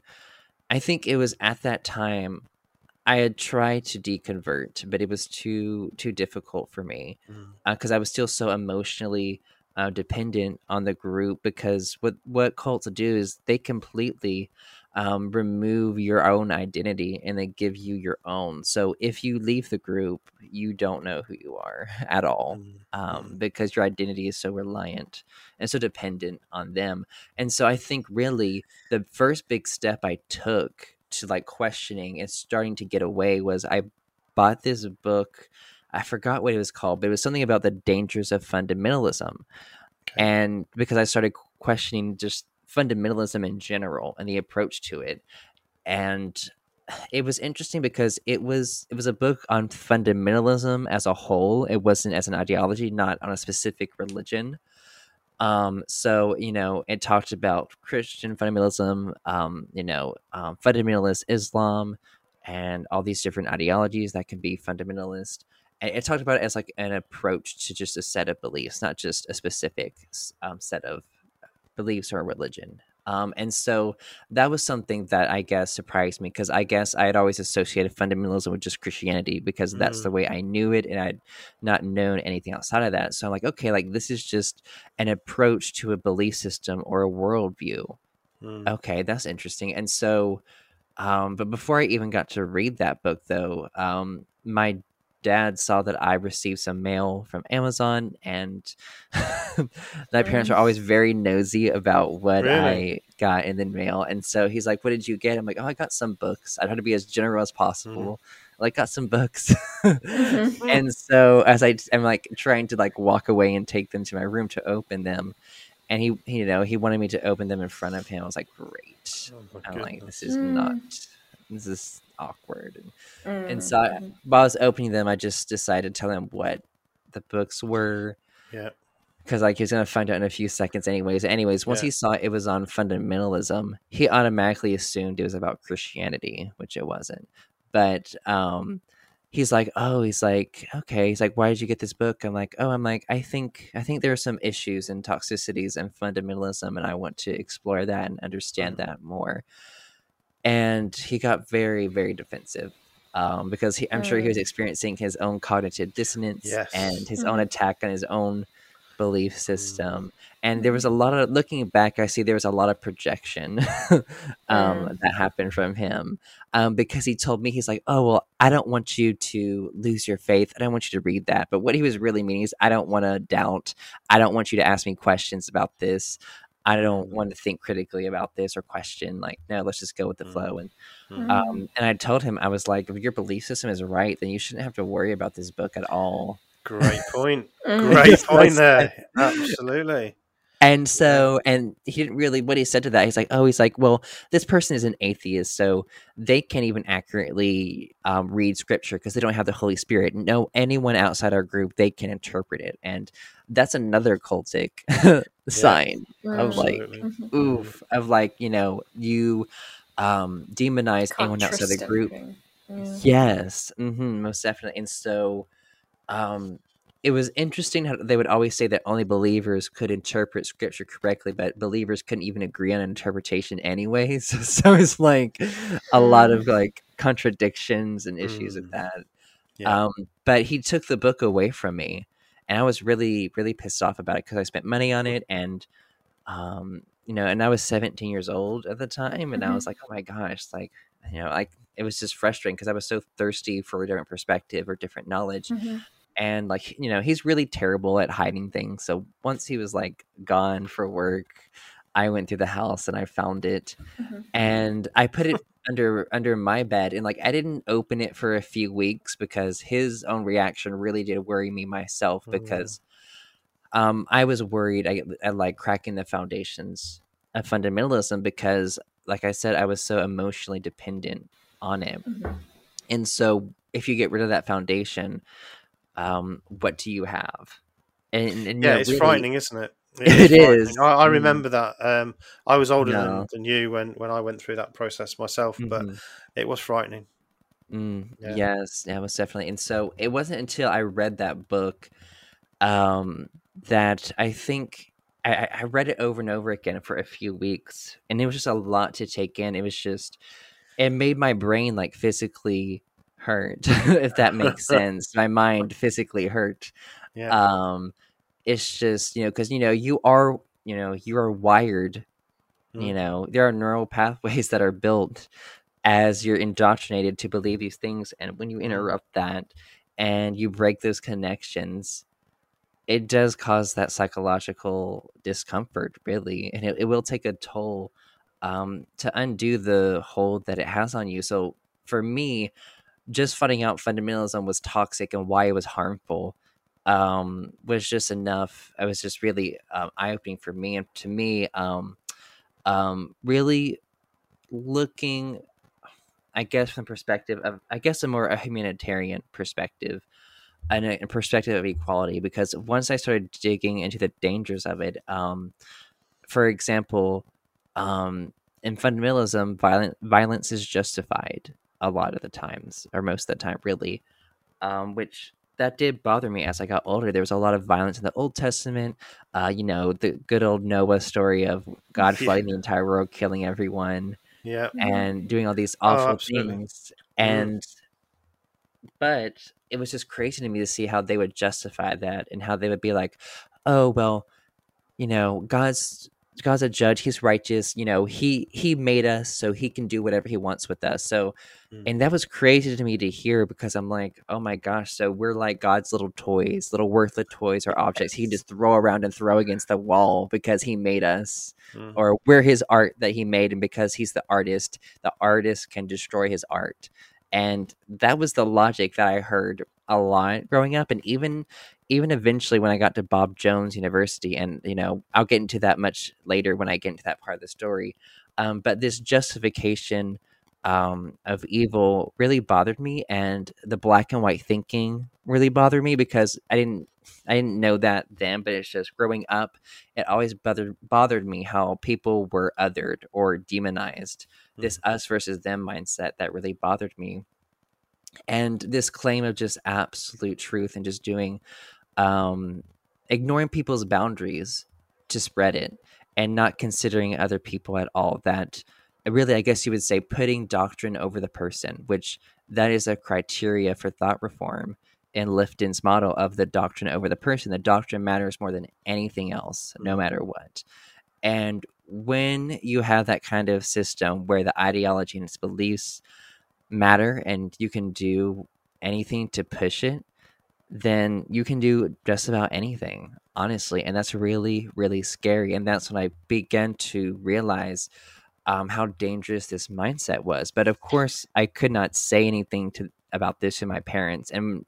Speaker 1: I think it was at that time I had tried to deconvert, but it was too too difficult for me
Speaker 3: Mm.
Speaker 1: because I was still so emotionally uh, dependent on the group. Because what what cults do is they completely um, remove your own identity and they give you your own. So if you leave the group, you don't know who you are at all
Speaker 3: Mm.
Speaker 1: um, because your identity is so reliant and so dependent on them. And so I think really the first big step I took to like questioning and starting to get away was I bought this book. I forgot what it was called, but it was something about the dangers of fundamentalism.
Speaker 3: Okay.
Speaker 1: And because I started questioning just fundamentalism in general and the approach to it. And it was interesting because it was it was a book on fundamentalism as a whole. It wasn't as an ideology, not on a specific religion. Um, so you know, it talked about Christian fundamentalism, um, you know, um, fundamentalist Islam, and all these different ideologies that can be fundamentalist. And it talked about it as like an approach to just a set of beliefs, not just a specific um, set of beliefs or religion. Um, and so that was something that I guess surprised me because I guess I had always associated fundamentalism with just Christianity because that's
Speaker 3: Mm.
Speaker 1: the way I knew it and I'd not known anything outside of that. So I'm like, okay, like this is just an approach to a belief system or a worldview.
Speaker 3: Mm.
Speaker 1: Okay, that's interesting. And so, um, but before I even got to read that book, though, um, my dad saw that I received some mail from Amazon, and my parents are always very nosy about what
Speaker 3: Really?
Speaker 1: I got in the mail. And so he's like, "What did you get?" I'm like, "Oh, I got some books. I try to be as general as possible. Like, got some books."
Speaker 2: Mhm.
Speaker 1: and so as I am like trying to like walk away and take them to my room to open them, and he, you know, he wanted me to open them in front of him. I was like, "Great."
Speaker 3: Oh
Speaker 1: I'm like, this is
Speaker 2: Mm.
Speaker 1: not, this is awkward. And, and
Speaker 2: Mm.
Speaker 1: so I, while I was opening them, I just decided to tell him what the books were.
Speaker 3: Yeah.
Speaker 1: Because like he's gonna find out in a few seconds, anyways. Anyways, once
Speaker 3: Yeah.
Speaker 1: he saw it was on fundamentalism, he automatically assumed it was about Christianity, which it wasn't. But um, he's like, oh, he's like, okay. He's like, why did you get this book? I'm like, oh, I'm like, I think I think there are some issues and toxicities and fundamentalism, and I want to explore that and understand that more. And he got very, very defensive. Um, because he, I'm sure he was
Speaker 2: Mm.
Speaker 1: experiencing his own cognitive dissonance
Speaker 3: Yes.
Speaker 1: and his own attack on his own belief system. And there was a
Speaker 2: Mm.
Speaker 1: lot of looking back, I see there was a lot of projection um,
Speaker 2: Mm.
Speaker 1: that happened from him um, because he told me he's like, "Oh well, I don't want you to lose your faith. I don't want you to read that." But what he was really meaning is, I don't want to doubt. I don't want you to ask me questions about this. I don't
Speaker 3: Mhm.
Speaker 1: want to think critically about this or question. Like, no, let's just go with the
Speaker 3: Mhm.
Speaker 1: flow. And
Speaker 3: Mhm.
Speaker 1: um, and I told him I was like, if your belief system is right, then you shouldn't have to worry about this book at all.
Speaker 3: Great point. Great point there. Absolutely.
Speaker 1: And so, and he didn't really, what he said to that, he's like, oh, he's like, well, this person is an atheist, so they can't even accurately um, read scripture because they don't have the Holy Spirit. No, anyone outside our group, they can interpret it. And that's another cultic sign of like,
Speaker 3: Absolutely.
Speaker 2: Mhm.
Speaker 1: oof, of like, you know, you um, demonize anyone outside the group.
Speaker 2: anything. Yeah.
Speaker 1: Yes, hmm most definitely. And so, um, it was interesting how they would always say that only believers could interpret scripture correctly, but believers couldn't even agree on an interpretation anyways. So, so it's like a lot of like contradictions and issues with
Speaker 3: Mm.
Speaker 1: that.
Speaker 3: Yeah.
Speaker 1: Um, but he took the book away from me, and I was really, really pissed off about it because I spent money on it, and um, you know, and I was 17 years old at the time, and I
Speaker 2: Mhm.
Speaker 1: was like, oh my gosh, like you know, like it was just frustrating because I was so thirsty for a different perspective or different knowledge,
Speaker 2: Mhm.
Speaker 1: and like you know, he's really terrible at hiding things. So once he was like gone for work, I went through the house and I found it,
Speaker 2: Mhm.
Speaker 1: and I put it under under my bed and like I didn't open it for a few weeks because his own reaction really did worry me myself
Speaker 3: Mm.
Speaker 1: because um I was worried I, I like cracking the foundations of fundamentalism because like I said I was so emotionally dependent on it
Speaker 2: Mhm.
Speaker 1: and so if you get rid of that foundation um what do you have and, and
Speaker 3: Yeah, it's
Speaker 1: really-
Speaker 3: frightening, isn't it?
Speaker 1: It
Speaker 3: frightening.
Speaker 1: is.
Speaker 3: I, I
Speaker 1: Mm.
Speaker 3: remember that. Um, I was older
Speaker 1: No.
Speaker 3: than, than you when, when I went through that process myself, but
Speaker 1: Mhm.
Speaker 3: it was frightening.
Speaker 1: Mm,
Speaker 3: Yeah.
Speaker 1: Yes, yeah, most definitely. And so it wasn't until I read that book um, that I think I, I- I read it over and over again for a few weeks, and it was just a lot to take in. It was just it made my brain like physically hurt, if that makes sense. My mind physically hurt.
Speaker 3: Yeah.
Speaker 1: Um, it's just you know because you know you are you know you are wired you
Speaker 3: Mm.
Speaker 1: know there are neural pathways that are built as you're indoctrinated to believe these things and when you
Speaker 3: Mm.
Speaker 1: interrupt that and you break those connections it does cause that psychological discomfort really and it, it will take a toll um, to undo the hold that it has on you so for me just finding out fundamentalism was toxic and why it was harmful um, was just enough. It was just really um, eye opening for me, and to me, um, um, really looking, I guess, from perspective of, I guess, a more humanitarian perspective and a, a perspective of equality. Because once I started digging into the dangers of it, um, for example, um, in fundamentalism, violent violence is justified a lot of the times, or most of the time, really. Um, which that did bother me as I got older. There was a lot of violence in the Old Testament. Uh, you know, the good old Noah story of God
Speaker 3: Yeah.
Speaker 1: flooding the entire world, killing everyone,
Speaker 3: Yeah.
Speaker 1: and doing all these
Speaker 3: Oh,
Speaker 1: awful
Speaker 3: absolutely.
Speaker 1: things. And but it was just crazy to me to see how they would justify that and how they would be like, "Oh well, you know, God's God's a judge. He's righteous. You know, he he made us, so he can do whatever he wants with us." So,
Speaker 3: Mm.
Speaker 1: and that was crazy to me to hear because I'm like, "Oh my gosh!" So we're like God's little toys, little worthless toys or objects he can just throw around and throw against the wall because he made us
Speaker 3: Mm.
Speaker 1: or we're his art that he made and because he's the artist the artist can destroy his art and that was the logic that i heard a lot growing up and even even eventually when i got to bob jones university and you know i'll get into that much later when i get into that part of the story um, but this justification um, of evil really bothered me, and the black and white thinking really bothered me because I didn't I didn't know that then, but it's just growing up, it always bothered bothered me how people were othered or demonized. Mm-hmm. This us versus them mindset that really bothered me. And this claim of just absolute truth and just doing um ignoring people's boundaries to spread it and not considering other people at all that really i guess you would say putting doctrine over the person which that is a criteria for thought reform in lifton's model of the doctrine over the person. The doctrine matters more than anything else no matter what. And when you have that kind of system where the ideology and its beliefs matter and you can do anything to push it then you can do just about anything honestly and that's really really scary and that's when i began to realize um, how dangerous this mindset was but of course i could not say anything to about this to my parents and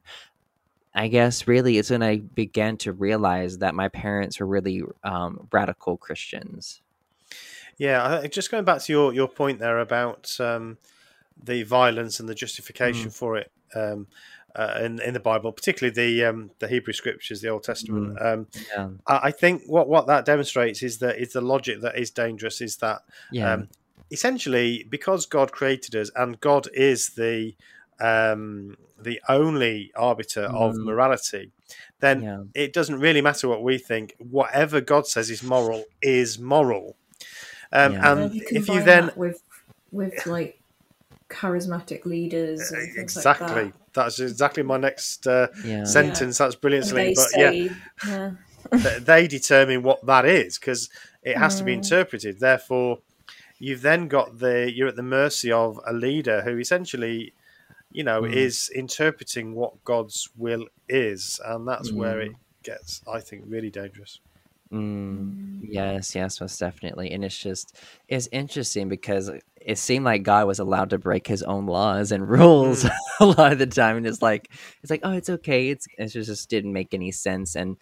Speaker 1: i guess really it's when i began to realize that my parents were really um, radical christians.
Speaker 3: Yeah just going back to your, your point there about um, the violence and the justification mm. for it um, uh, in in the Bible, particularly the um, the Hebrew Scriptures, the Old Testament. Mm, um, yeah. I, I, think what what that demonstrates is that is the logic that is dangerous. Is that yeah. um, essentially because God created us and God is the um, the only arbiter mm. of morality, then yeah. it doesn't really matter what we think. Whatever God says is moral is moral. Um, and if you then
Speaker 2: with with like charismatic leaders
Speaker 3: exactly
Speaker 2: like that.
Speaker 3: that's exactly my next uh, yeah. sentence that's brilliant but say, yeah, yeah. they determine what that is because it has mm. to be mm. interpreted therefore you've then got the you're at the mercy of a leader who essentially you know mm. is interpreting what god's will is and that's mm. where it gets i think really dangerous
Speaker 1: Mm, yes, yes, most definitely. And it's just it's interesting because it seemed like God was allowed to break his own laws and rules mm. a lot of the time, and it's like it's like oh, it's okay. It's it just didn't make any sense, and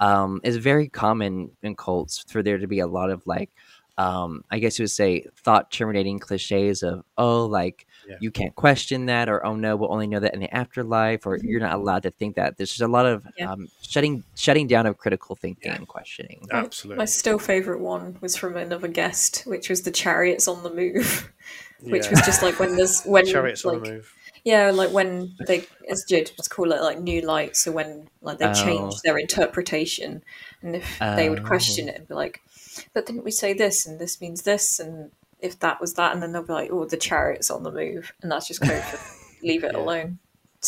Speaker 1: um, it's very common in cults for there to be a lot of like um, I guess you would say thought terminating cliches of oh like yeah. you can't question that or oh no we'll only know that in the afterlife or you're not allowed to think that there's just a lot of yeah. um, shutting shutting down of critical thinking yeah. and questioning
Speaker 3: absolutely
Speaker 2: my still favorite one was from another guest which was the chariots on the move which was just like when there's when
Speaker 3: chariots
Speaker 2: like,
Speaker 3: on the move
Speaker 2: yeah, like when they, as Jude would call it, like new light. So when like they oh. change their interpretation, and if they would question oh. it and be like, "But didn't we say this? And this means this, and if that was that, and then they'll be like, "Oh, the chariot's on the move," and that's just code for leave it yeah. alone.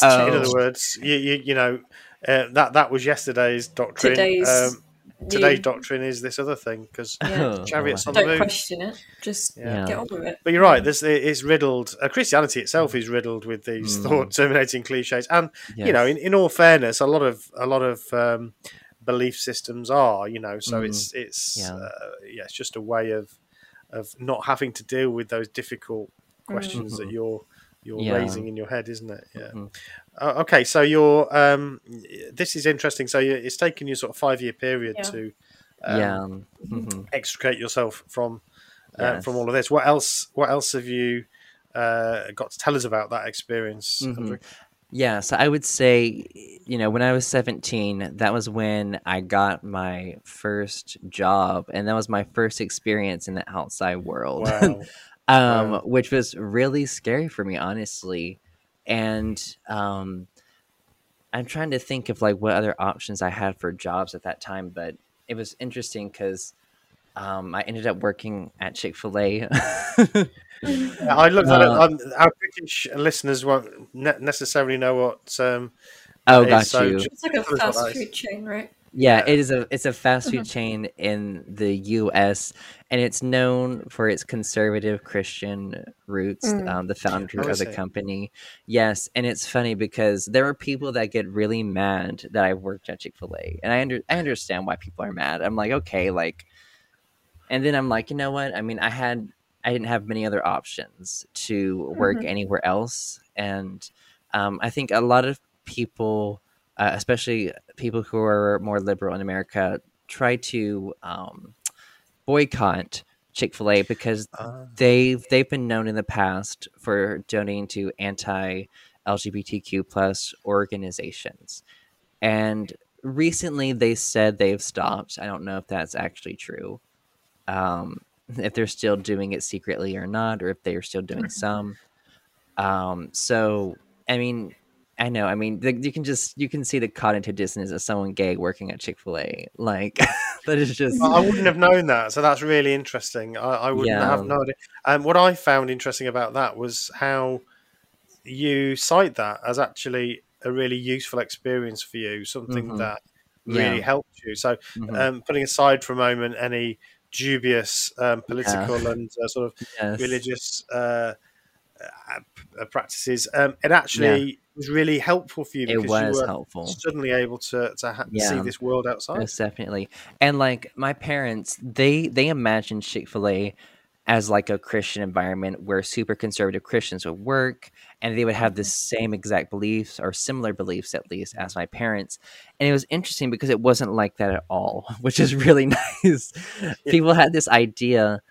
Speaker 3: Oh. In other words, you you, you know uh, that that was yesterday's doctrine. Today's, um, today's doctrine is this other thing because yeah. chariots on the move.
Speaker 2: Don't
Speaker 3: the move.
Speaker 2: question it. Just yeah. get on with it.
Speaker 3: But you're right. This is riddled. Uh, Christianity itself is riddled with these mm. thought terminating cliches, and yes. you know, in, in all fairness, a lot of a lot of um, belief systems are. You know, so mm. it's it's yeah. Uh, yeah, it's just a way of of not having to deal with those difficult questions mm-hmm. that you're you're yeah. raising in your head, isn't it? Yeah. Mm-hmm. Uh, okay, so you're um, this is interesting. So it's taken you sort of five year period yeah. to um, yeah mm-hmm. extricate yourself from uh, yes. from all of this. What else? What else have you uh, got to tell us about that experience? Mm-hmm.
Speaker 1: Yeah, so I would say, you know, when I was 17, that was when I got my first job, and that was my first experience in the outside world, wow. um, wow. which was really scary for me, honestly. And um, I'm trying to think of like what other options I had for jobs at that time, but it was interesting because um, I ended up working at Chick Fil A.
Speaker 3: I looked at uh, it. our British listeners won't ne- necessarily know what. Um,
Speaker 1: oh, got is, so you.
Speaker 2: It's like a fast food chain, right?
Speaker 1: Yeah, it is a it's a fast food mm-hmm. chain in the U.S. and it's known for its conservative Christian roots. Mm. Um, the founder of the company, yes, and it's funny because there are people that get really mad that I worked at Chick Fil A, and I under I understand why people are mad. I'm like, okay, like, and then I'm like, you know what? I mean, I had I didn't have many other options to work mm-hmm. anywhere else, and um, I think a lot of people, uh, especially people who are more liberal in America, try to um, boycott Chick Fil A because
Speaker 3: Ah.
Speaker 1: they've they've been known in the past for donating to anti LGBTQ plus organizations, and recently they said they've stopped. I don't know if that's actually true. Um, if they're still doing it secretly or not, or if they are still doing some. Um, so I mean, I know. I mean, the, you can just you can see the cognitive dissonance of someone gay working at Chick Fil A. Like that is just
Speaker 3: I wouldn't have known that, so that's really interesting. I, I wouldn't
Speaker 1: Yeah.
Speaker 3: have known idea. And what I found interesting about that was how you cite that as actually a really useful experience for you, something
Speaker 1: Mhm.
Speaker 3: that really
Speaker 1: Yeah.
Speaker 3: helped you. So,
Speaker 1: Mhm.
Speaker 3: um, putting aside for a moment any dubious um, political and uh, sort of
Speaker 1: Yes.
Speaker 3: religious uh, uh, uh, practices, um, it actually was really helpful for you
Speaker 1: it
Speaker 3: because
Speaker 1: was
Speaker 3: you were
Speaker 1: helpful.
Speaker 3: suddenly able to, to ha- see this world outside.
Speaker 1: Most definitely. And like my parents, they they imagined Chick Fil A as like a Christian environment where super conservative Christians would work, and they would have the same exact beliefs or similar beliefs at least as my parents. And it was interesting because it wasn't like that at all, which is really nice. People had this idea.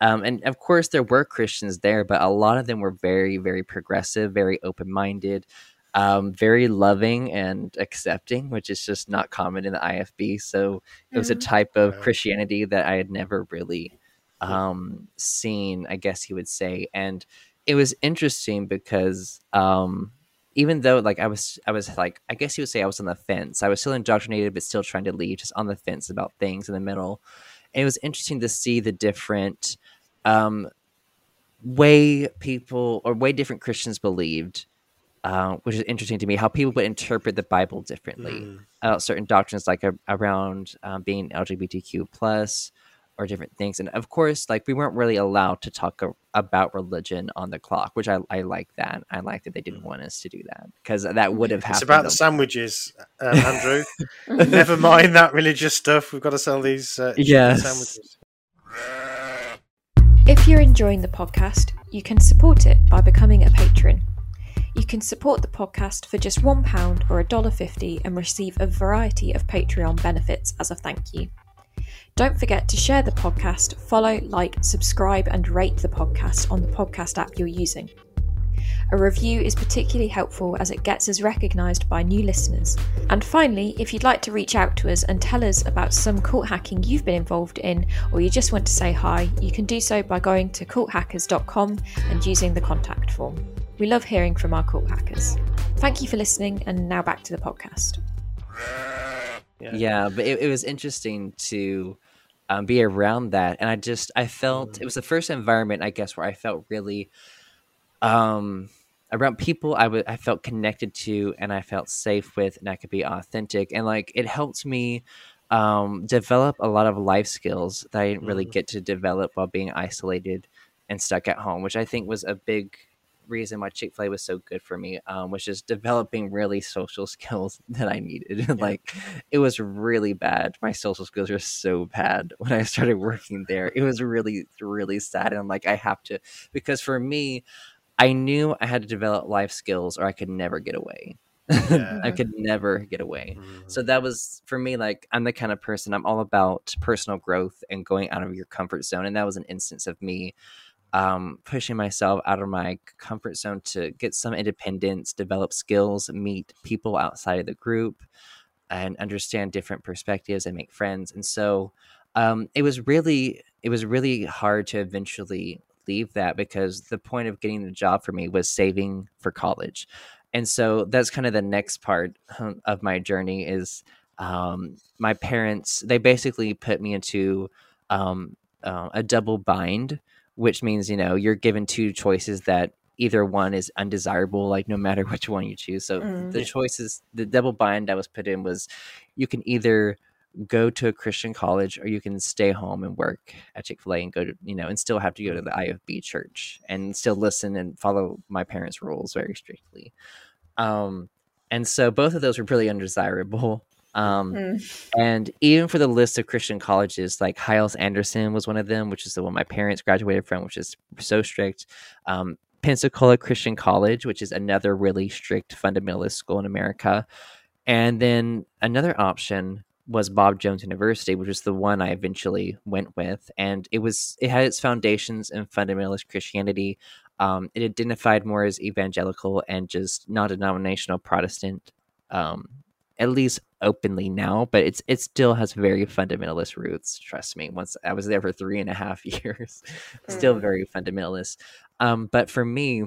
Speaker 1: Um, and of course, there were Christians there, but a lot of them were very, very progressive, very open minded, um, very loving and accepting, which is just not common in the IFB. So it was a
Speaker 2: Mhm.
Speaker 1: type of Christianity that I had never really um, seen, I guess you would say. And it was interesting because um, even though like I was, I was like, I guess you would say I was on the fence. I was still indoctrinated, but still trying to leave, just on the fence about things in the middle. And it was interesting to see the different um, way people or way different Christians believed, uh, which is interesting to me. How people would interpret the Bible differently
Speaker 3: Mm.
Speaker 1: about certain doctrines, like a, around um, being LGBTQ plus or different things. And of course, like we weren't really allowed to talk a, about religion on the clock, which I, I like that. I like that they didn't want us to do that because that would have happened.
Speaker 3: It's about the sandwiches, um, Andrew. Never mind that religious stuff. We've got to sell these uh,
Speaker 1: Yes.
Speaker 3: sandwiches.
Speaker 2: If you're enjoying the podcast, you can support it by becoming a patron. You can support the podcast for just £1 or $1.50 and receive a variety of Patreon benefits as a thank you. Don't forget to share the podcast, follow, like, subscribe, and rate the podcast on the podcast app you're using. A review is particularly helpful as it gets us recognised by new listeners. And finally, if you'd like to reach out to us and tell us about some cult hacking you've been involved in, or you just want to say hi, you can do so by going to culthackers.com and using the contact form. We love hearing from our cult hackers. Thank you for listening, and now back to the podcast.
Speaker 1: Yeah but it, it was interesting to um, be around that and i just i felt it was the first environment i guess where i felt really um around people i felt connected to and i felt safe with and i could be authentic and like it helped me um develop a lot of life skills that i didn't really
Speaker 3: Mhm.
Speaker 1: get to develop while being isolated and stuck at home which i think was a big reason why chick-fil-a was so good for me um, was just developing really social skills that i needed. Like it was really bad. My social skills were so bad when i started working there. It was really really sad and i'm like i have to because for me i knew i had to develop life skills or i could never get away.
Speaker 3: Yeah.
Speaker 1: i could never get away.
Speaker 3: Mm.
Speaker 1: so that was for me like i'm the kind of person i'm all about personal growth and going out of your comfort zone and that was an instance of me um, pushing myself out of my comfort zone to get some independence develop skills meet people outside of the group and understand different perspectives and make friends. And so um, it was really it was really hard to eventually leave that because the point of getting the job for me was saving for college. And so that's kind of the next part of my journey is um, my parents they basically put me into um, uh, a double bind which means you know you're given two choices that either one is undesirable like no matter which one you choose. So
Speaker 2: Mm.
Speaker 1: the choices the double bind i was put in was you can either go to a christian college or you can stay home and work at chick-fil-a and go to you know and still have to go to the ifb church and still listen and follow my parents rules very strictly. Um and so both of those were really undesirable um
Speaker 2: Mm.
Speaker 1: and even for the list of Christian colleges, like Hyles Anderson was one of them, which is the one my parents graduated from, which is so strict. Um, Pensacola Christian College, which is another really strict fundamentalist school in America. And then another option was Bob Jones University, which was the one I eventually went with, and it was it had its foundations in fundamentalist Christianity. Um, it identified more as evangelical and just non denominational Protestant, um, at least openly now. But it's it still has very fundamentalist roots. Trust me. Once I was there for three and a half years, still mm. very fundamentalist. Um, but for me,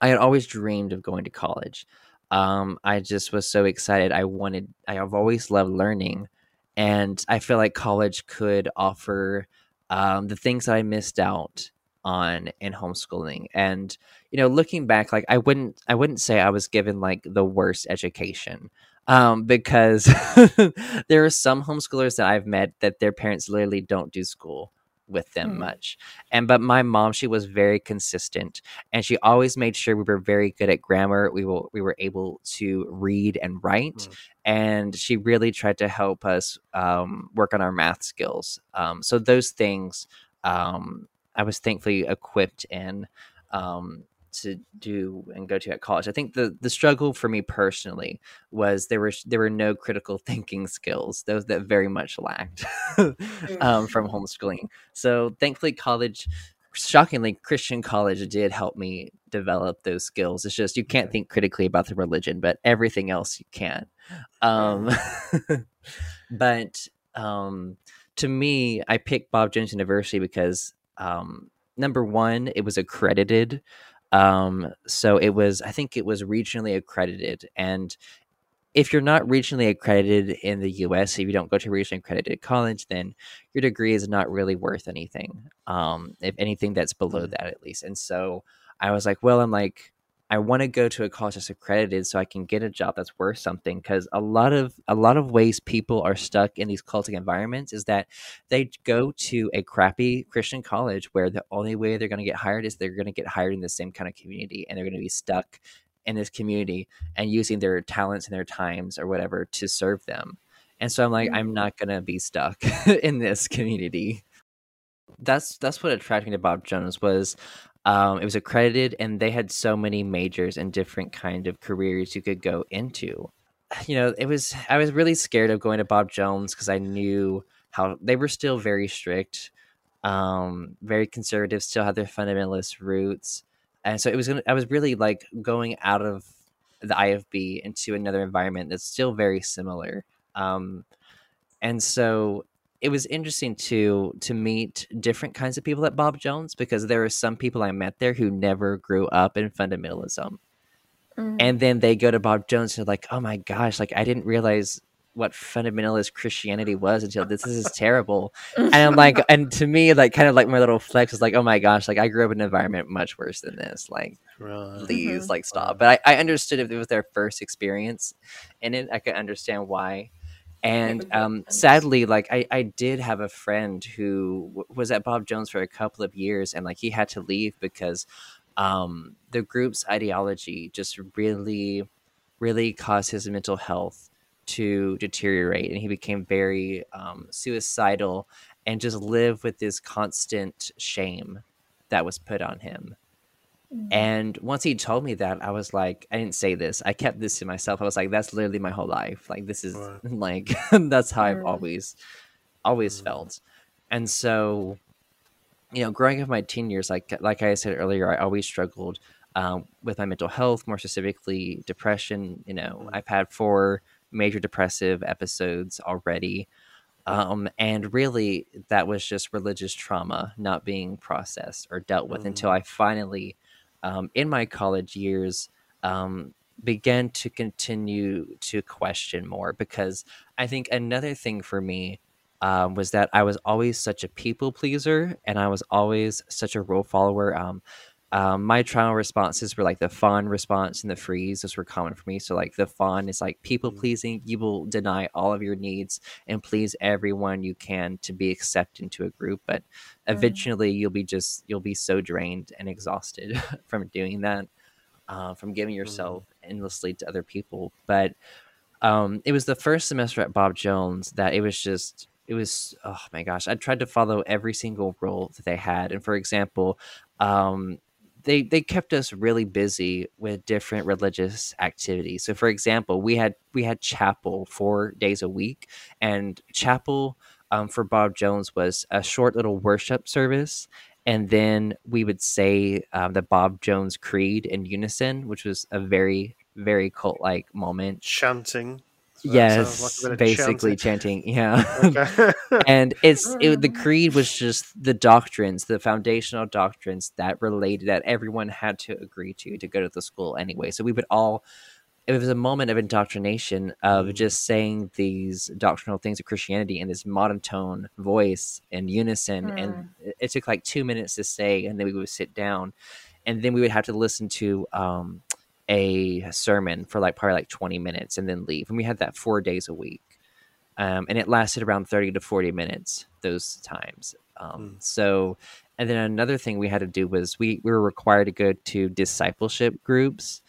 Speaker 1: I had always dreamed of going to college. Um, I just was so excited. I wanted. I've always loved learning, and I feel like college could offer um, the things that I missed out on in homeschooling. And you know, looking back, like I wouldn't, I wouldn't say I was given like the worst education um, because there are some homeschoolers that I've met that their parents literally don't do school with them mm. much. And but my mom, she was very consistent and she always made sure we were very good at grammar. We will we were able to read and write. Mm. And she really tried to help us um, work on our math skills. Um, so those things um, I was thankfully equipped in. Um, to do and go to at college. I think the the struggle for me personally was there were there were no critical thinking skills those that very much lacked um, from homeschooling. So thankfully, college, shockingly, Christian college did help me develop those skills. It's just you can't think critically about the religion, but everything else you can. Um, but um, to me, I picked Bob Jones University because um, number one, it was accredited. Um, so it was, I think it was regionally accredited. And if you're not regionally accredited in the US, if you don't go to regionally accredited college, then your degree is not really worth anything. Um, if anything that's below mm. that, at least. And so I was like, well, I'm like, I want to go to a college that's accredited so I can get a job that's worth something because a lot of a lot of ways people are stuck in these cultic environments is that they go to a crappy Christian college where the only way they're going to get hired is they're going to get hired in the same kind of community and they're going to be stuck in this community and using their talents and their times or whatever to serve them. And so I'm like I'm mm-hmm. not going to be stuck in this community. That's that's what attracted me to Bob Jones was um, it was accredited, and they had so many majors and different kind of careers you could go into. You know, it was I was really scared of going to Bob Jones because I knew how they were still very strict, um, very conservative, still had their fundamentalist roots, and so it was. Gonna, I was really like going out of the IFB into another environment that's still very similar. Um, and so it was interesting to to meet different kinds of people at Bob Jones because there are some people I met there who never grew up in fundamentalism. Mm. And then they go to Bob Jones and they're like, "Oh my gosh, like I didn't realize what fundamentalist Christianity was until this, this is terrible." and I'm like, and to me, like kind of like my little flex is like, "Oh my gosh, like I grew up in an environment much worse than this." Like, right. please, mm-hmm. like stop. But I, I understood if it was their first experience in it, I could understand why and um, sadly like I, I did have a friend who w- was at bob jones for a couple of years and like he had to leave because um, the group's ideology just really really caused his mental health to deteriorate and he became very um, suicidal and just lived with this constant shame that was put on him Mm-hmm. And once he told me that, I was like, I didn't say this. I kept this to myself. I was like, that's literally my whole life. Like this is right. like that's how I've always always mm-hmm. felt. And so, you know, growing up my teen years, like like I said earlier, I always struggled um, with my mental health, more specifically depression. You know, mm-hmm. I've had four major depressive episodes already. Um, and really, that was just religious trauma not being processed or dealt with mm-hmm. until I finally um, in my college years um, began to continue to question more because I think another thing for me um, was that I was always such a people pleaser and I was always such a rule follower. Um, um, my trauma responses were like the fawn response and the freeze. Those were common for me. So like the fawn is like people mm-hmm. pleasing. You will deny all of your needs and please everyone you can to be accepted into a group. But eventually you'll be just you'll be so drained and exhausted from doing that, uh, from giving yourself mm-hmm. endlessly to other people. But um, it was the first semester at Bob Jones that it was just it was oh my gosh i tried to follow every single rule that they had and for example um, they they kept us really busy with different religious activities. So, for example, we had we had chapel four days a week, and chapel um, for Bob Jones was a short little worship service, and then we would say um, the Bob Jones Creed in unison, which was a very very cult like moment.
Speaker 3: Chanting.
Speaker 1: So yes, like basically chanting. Yeah, okay. and it's it, the creed was just the doctrines, the foundational doctrines that related that everyone had to agree to to go to the school anyway. So we would all it was a moment of indoctrination of mm. just saying these doctrinal things of Christianity in this monotone voice in unison. Mm. And it took like two minutes to say, and then we would sit down, and then we would have to listen to um, a sermon for like probably like 20 minutes and then leave. And we had that four days a week. Um, and it lasted around 30 to 40 minutes those times. Um, mm. So, and then another thing we had to do was we, we were required to go to discipleship groups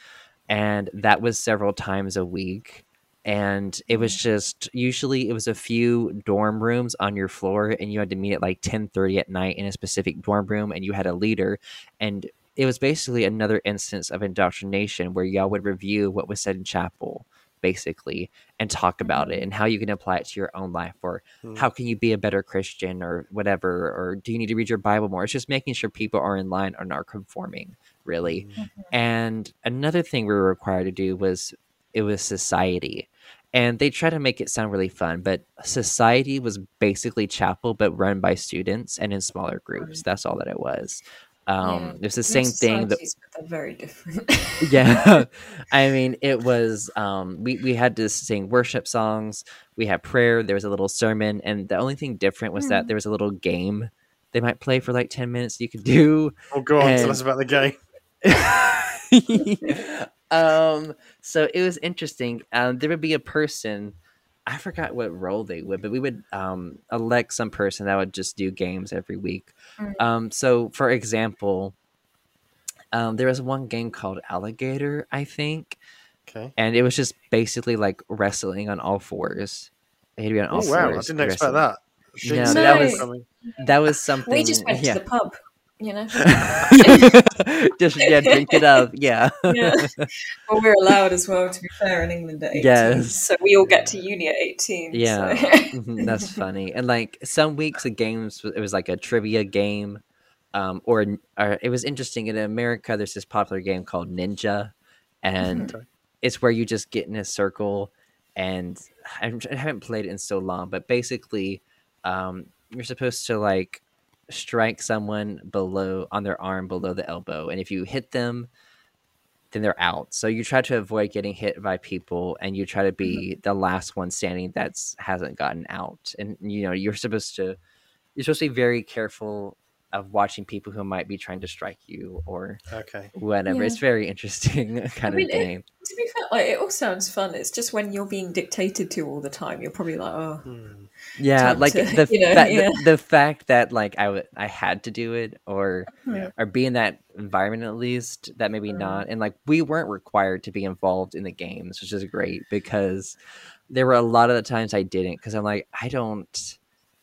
Speaker 1: and that was several times a week and it was mm-hmm. just usually it was a few dorm rooms on your floor and you had to meet at like 10:30 at night in a specific dorm room and you had a leader and it was basically another instance of indoctrination where y'all would review what was said in chapel basically and talk about it and how you can apply it to your own life or mm-hmm. how can you be a better christian or whatever or do you need to read your bible more it's just making sure people are in line and are conforming really. Mm-hmm. And another thing we were required to do was it was society. And they try to make it sound really fun, but society was basically chapel, but run by students and in smaller groups. That's all that it was. Um, yeah. It was the same thing that
Speaker 2: very different.
Speaker 1: yeah, I mean, it was. Um, we we had to sing worship songs. We had prayer. There was a little sermon, and the only thing different was mm. that there was a little game they might play for like ten minutes. You could do.
Speaker 3: Oh, go on, and, tell us about the game.
Speaker 1: um, so it was interesting. Um, there would be a person. I forgot what role they would, but we would um, elect some person that would just do games every week. Mm. Um, so, for example, um, there was one game called Alligator, I think.
Speaker 3: Okay.
Speaker 1: And it was just basically like wrestling on all fours.
Speaker 3: Had to be on all oh, wow. I didn't expect that.
Speaker 1: Yeah, that was that was something. We
Speaker 2: just went
Speaker 1: yeah.
Speaker 2: to the pub you know.
Speaker 1: Just yeah, drink it up. Yeah.
Speaker 2: yeah. Well, we're allowed as well. To be fair, in England at eighteen, yes. so we all get to uni at eighteen.
Speaker 1: Yeah,
Speaker 2: so.
Speaker 1: mm-hmm, that's funny. And like some weeks of games, it was like a trivia game, um, or, or it was interesting. In America, there's this popular game called Ninja, and mm-hmm. it's where you just get in a circle. And I haven't played it in so long, but basically, um, you're supposed to like strike someone below on their arm below the elbow, and if you hit them, then they're out. So you try to avoid getting hit by people, and you try to be mm-hmm. the last one standing that's hasn't gotten out. And you know you're supposed to you're supposed to be very careful of watching people who might be trying to strike you or
Speaker 3: okay
Speaker 1: whatever. Yeah. It's very interesting kind I mean, of game. It,
Speaker 2: to be fair, like, it all sounds fun. It's just when you're being dictated to all the time, you're probably like, oh.
Speaker 1: Hmm yeah like to, the, you know, fa- yeah. the, the fact that like I, w- I had to do it or yeah. or be in that environment at least that maybe mm. not and like we weren't required to be involved in the games which is great because there were a lot of the times i didn't because i'm like i don't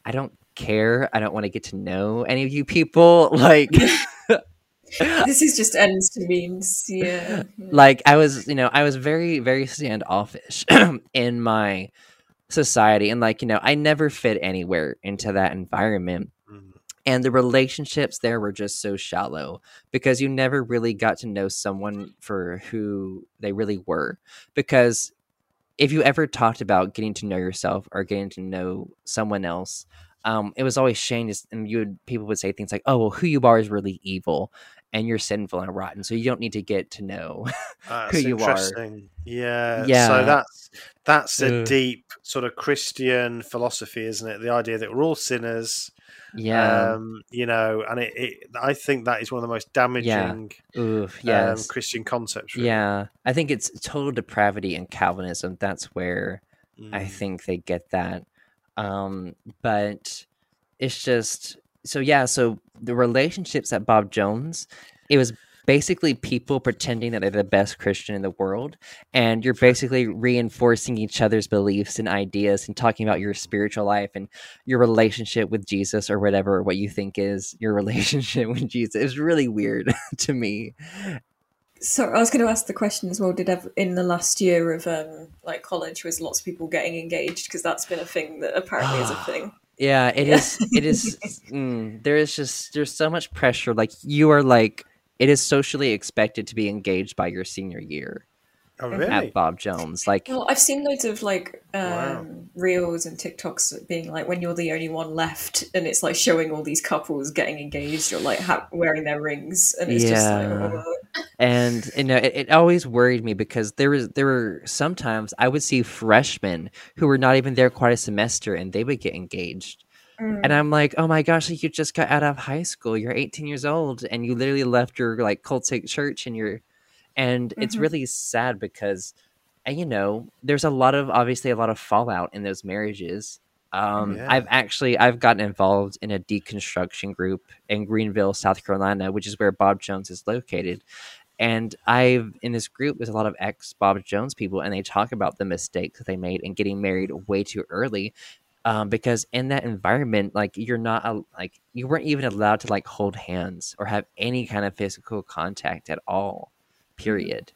Speaker 1: i don't care i don't want to get to know any of you people like
Speaker 2: this is just ends to means yeah
Speaker 1: like i was you know i was very very standoffish in my society and like you know i never fit anywhere into that environment. Mm-hmm. and the relationships there were just so shallow because you never really got to know someone for who they really were. Because if you ever talked about getting to know yourself or getting to know someone else um, it was always Shane, and you would people would say things like, "Oh, well, who you are is really evil," and you're sinful and rotten, so you don't need to get to know uh, who you are.
Speaker 3: Yeah, yeah. So that's that's a uh, deep sort of Christian philosophy, isn't it? The idea that we're all sinners.
Speaker 1: Yeah,
Speaker 3: um, you know, and it, it, I think that is one of the most damaging,
Speaker 1: yeah. Oof, yes. um,
Speaker 3: Christian concepts. Really.
Speaker 1: Yeah, I think it's total depravity and Calvinism. That's where mm. I think they get that. Um, but it's just so yeah. So the relationships at Bob Jones, it was basically people pretending that they're the best Christian in the world, and you're basically reinforcing each other's beliefs and ideas and talking about your spiritual life and your relationship with Jesus or whatever what you think is your relationship with Jesus. It's really weird to me.
Speaker 2: So I was going to ask the question as well. Did ever, in the last year of um, like college was lots of people getting engaged because that's been a thing that apparently is a thing.
Speaker 1: Yeah, it is. It is. mm, there is just there's so much pressure. Like you are like it is socially expected to be engaged by your senior year.
Speaker 3: Oh, really?
Speaker 1: At Bob Jones, like
Speaker 2: well, I've seen loads of like um, wow. reels and TikToks being like when you're the only one left, and it's like showing all these couples getting engaged or like ha- wearing their rings, and it's yeah. just like. Oh.
Speaker 1: And you know, it, it, always worried me because there was there were sometimes I would see freshmen who were not even there quite a semester, and they would get engaged. Mm. And I'm like, oh my gosh, like you just got out of high school. You're 18 years old, and you literally left your like cultic church, and you're and mm-hmm. it's really sad because you know there's a lot of obviously a lot of fallout in those marriages um, yeah. i've actually i've gotten involved in a deconstruction group in greenville south carolina which is where bob jones is located and i've in this group there's a lot of ex bob jones people and they talk about the mistakes that they made in getting married way too early um, because in that environment like you're not like you weren't even allowed to like hold hands or have any kind of physical contact at all period.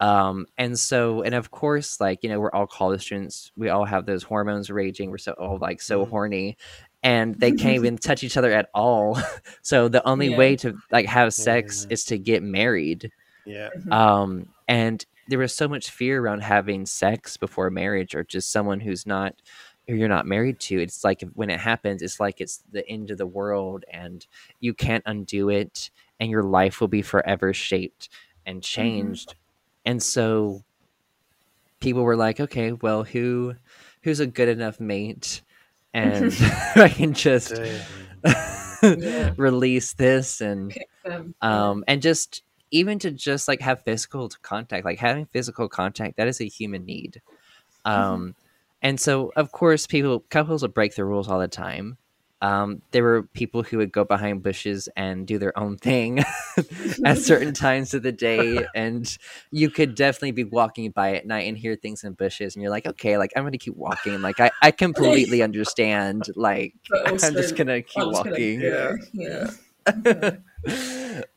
Speaker 1: Um, and so, and of course, like, you know, we're all college students. We all have those hormones raging. We're so all like so mm-hmm. horny and they can't even touch each other at all. so the only yeah. way to like have sex yeah. is to get married.
Speaker 3: Yeah.
Speaker 2: Mm-hmm.
Speaker 1: Um, and there was so much fear around having sex before marriage or just someone who's not who you're not married to. It's like when it happens, it's like it's the end of the world and you can't undo it and your life will be forever shaped and mm-hmm. changed. Mm-hmm. And so people were like, okay, well, who who's a good enough mate? And I can just release this and um and just even to just like have physical contact, like having physical contact, that is a human need. Mm-hmm. Um mm-hmm. and so of course people couples will break the rules all the time um, there were people who would go behind bushes and do their own thing at certain times of the day and you could definitely be walking by at night and hear things in bushes and you're like okay like i'm gonna keep walking like i, I completely understand like i'm just gonna keep walking
Speaker 2: gonna, yeah
Speaker 1: yeah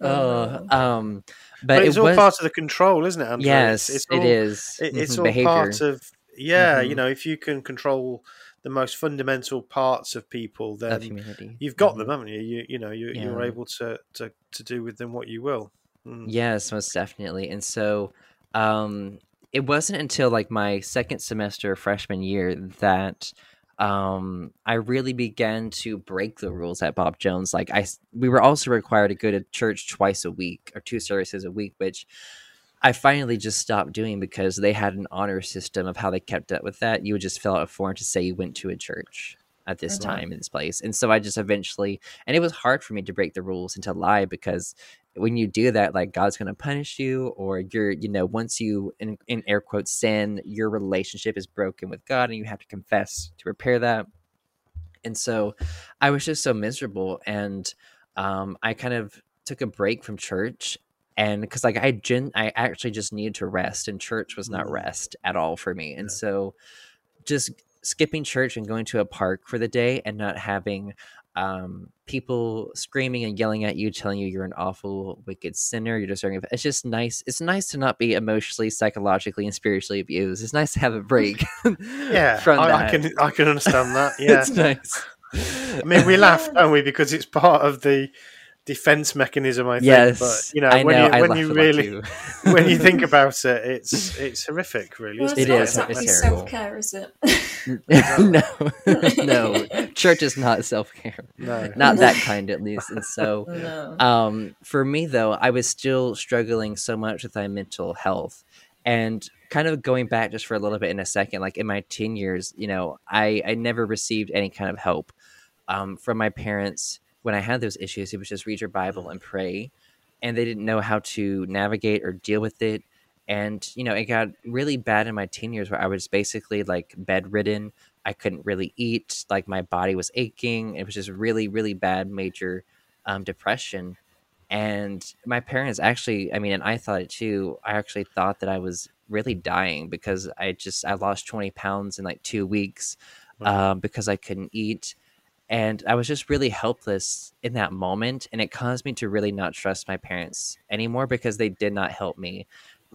Speaker 1: oh, um but,
Speaker 3: but it's
Speaker 1: it
Speaker 3: all
Speaker 1: was,
Speaker 3: part of the control isn't it Andrew?
Speaker 1: yes
Speaker 3: it's,
Speaker 1: it's all,
Speaker 3: it
Speaker 1: is
Speaker 3: it, it's
Speaker 1: mm-hmm,
Speaker 3: all
Speaker 1: behavior.
Speaker 3: part of yeah
Speaker 1: Mhm.
Speaker 3: you know if you can control the most fundamental parts of people,
Speaker 1: of
Speaker 3: then
Speaker 1: humanity
Speaker 3: you've got
Speaker 1: Mhm.
Speaker 3: them, haven't you? You you know you, you're able to, to to do with them what you will. Mm.
Speaker 1: Yes, most definitely. And so um it wasn't until like my second semester of freshman year that um I really began to break the rules at Bob Jones. Like I, we were also required to go to church twice a week or two services a week, which I finally just stopped doing because they had an honor system of how they kept up with that. You would just fill out a form to say you went to a church at this
Speaker 2: Okay.
Speaker 1: time in this place. And so I just eventually and it was hard for me to break the rules and to lie because when you do that, like God's gonna punish you, or you're, you know, once you in, in air quotes sin, your relationship is broken with God and you have to confess to repair that. And so I was just so miserable and um I kind of took a break from church and because like I gen I actually just needed to rest and church was not
Speaker 3: Mm.
Speaker 1: rest at all for me. And
Speaker 3: Yeah.
Speaker 1: so just skipping church and going to a park for the day and not having um people screaming and yelling at you telling you you're an awful wicked sinner you're deserving of it's just nice it's nice to not be emotionally psychologically and spiritually abused it's nice to have a break
Speaker 3: Yeah,
Speaker 1: from
Speaker 3: I,
Speaker 1: that
Speaker 3: I can I can understand that. Yeah,
Speaker 1: it's nice
Speaker 3: I mean we laugh, don't we? Because it's part of the defense mechanism. I think.
Speaker 1: yes
Speaker 3: but you know
Speaker 1: I
Speaker 3: when
Speaker 1: know,
Speaker 3: you
Speaker 1: I
Speaker 3: when
Speaker 1: laugh
Speaker 3: you really
Speaker 1: too.
Speaker 3: when you think about it, it's it's horrific, really.
Speaker 2: Well, it's
Speaker 1: It
Speaker 2: not
Speaker 1: is,
Speaker 2: exactly
Speaker 1: it's terrible.
Speaker 2: self care, is it?
Speaker 1: no no church is not self-care
Speaker 3: No.
Speaker 1: not that kind at least and so
Speaker 2: no.
Speaker 1: um for me though i was still struggling so much with my mental health and kind of going back just for a little bit in a second like in my teen years you know i i never received any kind of help um from my parents when i had those issues it was just read your bible and pray and they didn't know how to navigate or deal with it and you know it got really bad in my teen years where i was basically like bedridden i couldn't really eat like my body was aching it was just really really bad major um, depression and my parents actually i mean and i thought it too i actually thought that i was really dying because i just i lost 20 pounds in like two weeks um, because i couldn't eat and i was just really helpless in that moment and it caused me to really not trust my parents anymore because they did not help me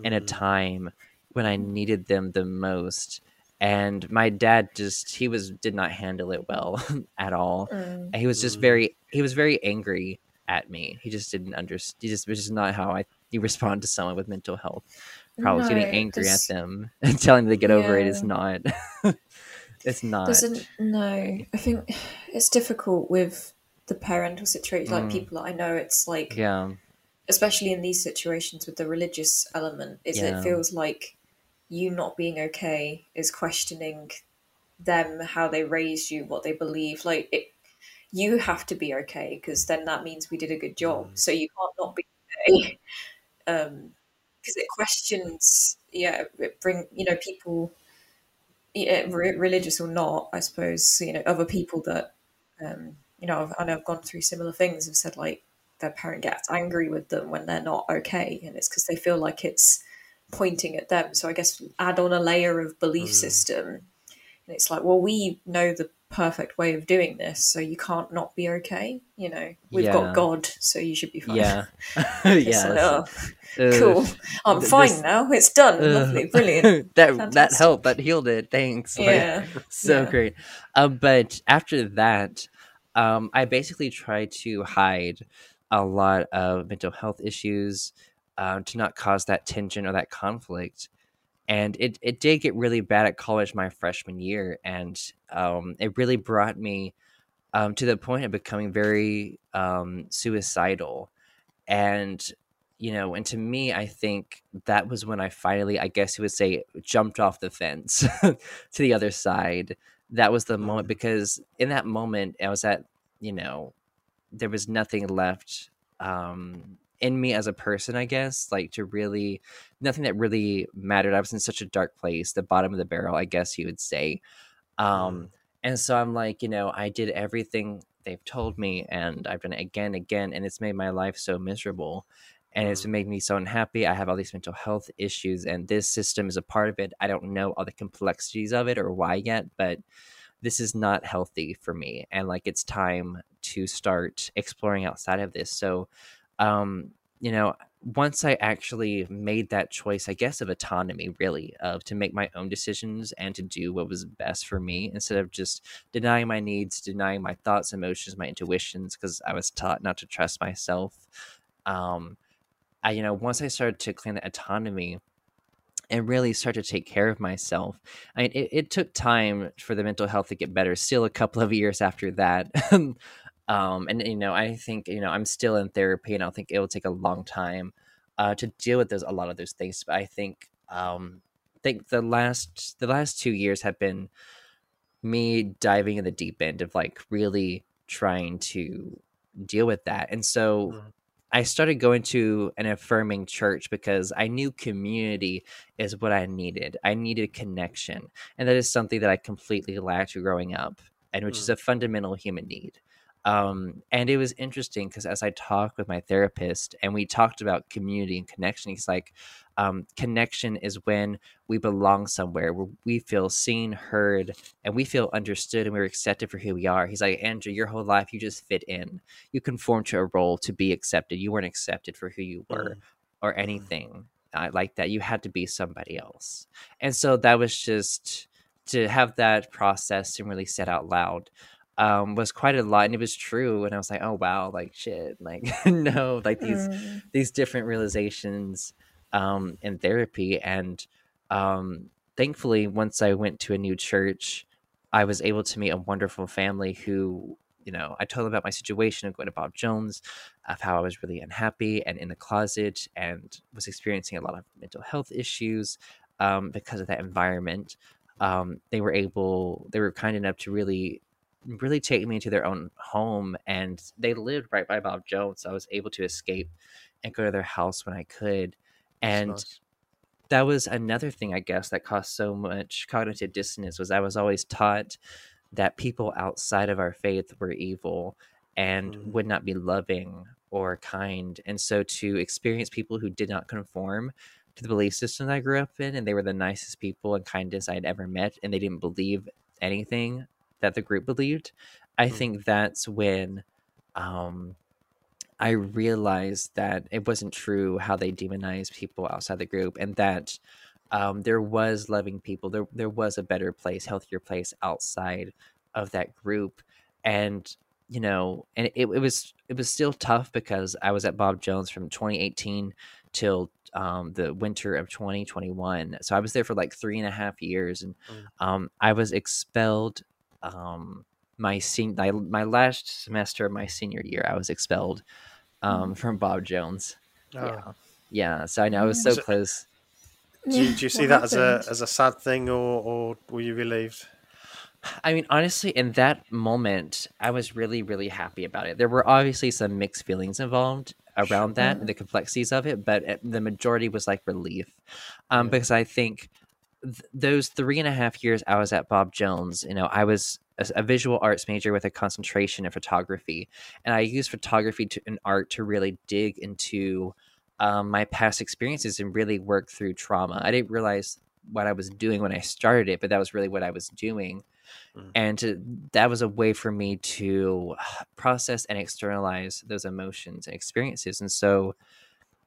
Speaker 1: in a
Speaker 3: Mm.
Speaker 1: time when i needed them the most and my dad just he was did not handle it well at all
Speaker 2: Mm.
Speaker 1: he was just
Speaker 3: Mm.
Speaker 1: very he was very angry at me he just didn't understand he just which is not how i you respond to someone with mental health problems getting
Speaker 2: No,
Speaker 1: angry at them and telling them to get over it is not it's not
Speaker 2: no, I think it's difficult with the parental situation. Like
Speaker 1: Mm.
Speaker 2: people I know, it's like,
Speaker 1: yeah
Speaker 2: especially in these situations with the religious element, is
Speaker 1: Yeah.
Speaker 2: it feels like you not being okay is questioning them, how they raised you, what they believe. Like it, you have to be okay because then that means we did a good job.
Speaker 3: Mm.
Speaker 2: So you can't not be okay. Um, because it questions, yeah, it bring you know people, yeah, re- religious or not, I suppose you know other people that, um, you know, I've, I know I've gone through similar things. Have said like their parent gets angry with them when they're not okay, and it's because they feel like it's pointing at them. So I guess add on a layer of belief
Speaker 3: Mm.
Speaker 2: system, and it's like, well, we know the perfect way of doing this, so you can't not be okay. You know, we've
Speaker 1: Yeah.
Speaker 2: got God, so you should be fine.
Speaker 1: yeah yeah
Speaker 2: like, oh,
Speaker 1: uh,
Speaker 2: cool. I'm
Speaker 1: th-
Speaker 2: fine
Speaker 1: this-
Speaker 2: now. It's done.
Speaker 1: uh,
Speaker 2: Lovely, brilliant.
Speaker 1: that that helped that healed it thanks Like,
Speaker 2: Yeah,
Speaker 1: so
Speaker 2: Yeah.
Speaker 1: great. Um, but after that, um, I basically tried to hide a lot of mental health issues um, to not cause that tension or that conflict. And it, it did get really bad at college my freshman year. And um, it really brought me um, to the point of becoming very um, suicidal. And, you know, and to me, I think that was when I finally, I guess you would say, jumped off the fence to the other side. That was the moment
Speaker 3: Mhm.
Speaker 1: because in that moment, I was at, you know, there was nothing left um, in me as a person, I guess, like to really, nothing that really mattered. I was in such a dark place, the bottom of the barrel, I guess you would say. Um, and so I'm like, you know, I did everything they've told me, and I've done it again, and again, and it's made my life so miserable. And it's
Speaker 3: Mm.
Speaker 1: made me so unhappy. I have all these mental health issues, and this system is a part of it. I don't know all the complexities of it or why yet, but this is not healthy for me. And like, it's time to start exploring outside of this. So, um, you know, once I actually made that choice, I guess of autonomy, really, of to make my own decisions and to do what was best for me instead of just denying my needs, denying my thoughts, emotions, my intuitions, because I was taught not to trust myself. Um, I, you know, once I started to claim that autonomy and really start to take care of myself, I mean, it, it took time for the mental health to get better. Still, a couple of years after that. um, and you know, I think you know I'm still in therapy, and I think it will take a long time uh, to deal with those a lot of those things. But I think um, think the last the last two years have been me diving in the deep end of like really trying to deal with that, and so.
Speaker 3: Mhm.
Speaker 1: I started going to an affirming church because I knew community is what I needed. I needed connection. And that is something that I completely lacked growing up, and which is a fundamental human need. Um, and it was interesting because as I talked with my therapist and we talked about community and connection, he's like, um, connection is when we belong somewhere where we feel seen, heard, and we feel understood and we're accepted for who we are. He's like, Andrew, your whole life you just fit in. You conform to a role to be accepted. You weren't accepted for who you were
Speaker 3: Mm.
Speaker 1: or anything uh, like that. You had to be somebody else. And so that was just to have that processed and really said out loud um, was quite a lot. And it was true. And I was like, oh, wow, like shit. Like, no, like these
Speaker 2: Mm.
Speaker 1: these different realizations um, in therapy. And um, thankfully, once I went to a new church, I was able to meet a wonderful family who, you know, I told them about my situation of going to Bob Jones, of how I was really unhappy and in the closet and was experiencing a lot of mental health issues um, because of that environment. Um, they were able, they were kind enough to really really take me into their own home and they lived right by Bob Jones. So I was able to escape and go to their house when I could. And
Speaker 3: nice.
Speaker 1: that was another thing I guess that caused so much cognitive dissonance was I was always taught that people outside of our faith were evil and
Speaker 3: Mm.
Speaker 1: would not be loving or kind. And so to experience people who did not conform to the belief system I grew up in, and they were the nicest people and kindest I had ever met, and they didn't believe anything that the group believed, I
Speaker 3: Mm.
Speaker 1: think that's when um, I realized that it wasn't true how they demonized people outside the group, and that um, there was loving people. There, there was a better place, healthier place outside of that group, and you know, and it, it was it was still tough because I was at Bob Jones from 2018 till um, the winter of 2021. So I was there for like three and a half years, and
Speaker 3: Mm.
Speaker 1: um, I was expelled. Um, my sen- my, my last semester of my senior year, I was expelled um, from Bob Jones.
Speaker 3: Oh.
Speaker 1: Yeah, yeah. So I know I was so
Speaker 3: So-
Speaker 1: close.
Speaker 3: Do, you, do you see
Speaker 2: what
Speaker 3: that as a as a sad thing, or, or were you relieved?
Speaker 1: I mean, honestly, in that moment, I was really, really happy about it. There were obviously some mixed feelings involved around that, and the complexities of it, but uh, the majority was like relief, um,
Speaker 3: Yeah.
Speaker 1: because I think th- those three and a half years I was at Bob Jones, you know, I was a, a visual arts major with a concentration in photography, and I used photography to, and art to really dig into um, my past experiences and really work through trauma. I didn't realize what I was doing when I started it, but that was really what I was doing
Speaker 3: Mm.
Speaker 1: and to, that was a way for me to process and externalize those emotions and experiences and so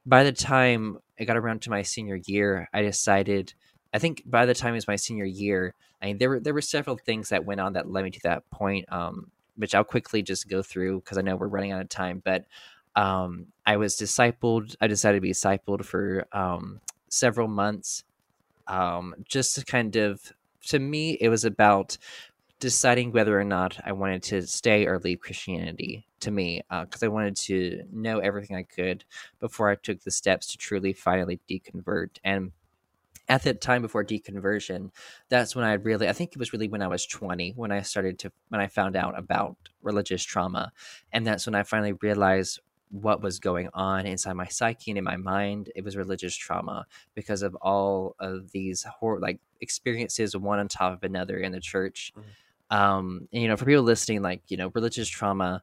Speaker 1: by the time i got around to my senior year i decided i think by the time it was my senior year i mean there were there were several things that went on that led me to that point um, which i'll quickly just go through because i know we're running out of time but um, i was discipled i decided to be discipled for um, several months um, just to kind of to me it was about deciding whether or not I wanted to stay or leave Christianity to me because I wanted to know everything I could before I took the steps to truly finally deconvert. And at that time before deconversion, that's when I really, I think it was really when I was 20 when I started to, when I found out about religious trauma. And that's when I finally realized what was going on inside my psyche and in my mind. It was religious trauma because of all of these horror, like experiences, one on top of another in the church. Um, and, you know, for people listening, like, you know, religious trauma,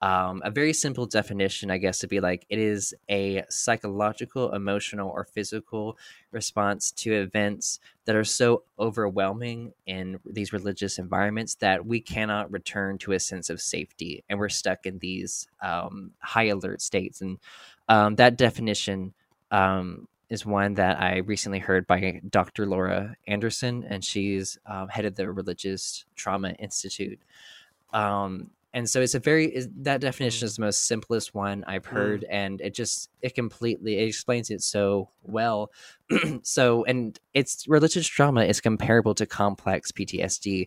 Speaker 1: um, a very simple definition, I guess, would be like it is a psychological, emotional, or physical response to events that are so overwhelming in these religious environments that we cannot return to a sense of safety and we're stuck in these um, high alert states. And um, that definition um, is one that I recently heard by Dr. Laura Anderson, and she's um, head of the Religious Trauma Institute. Um, and so it's a very that definition is the most simplest one I've heard, and it just it completely it explains it so well. so, and it's religious trauma is comparable to complex PTSD.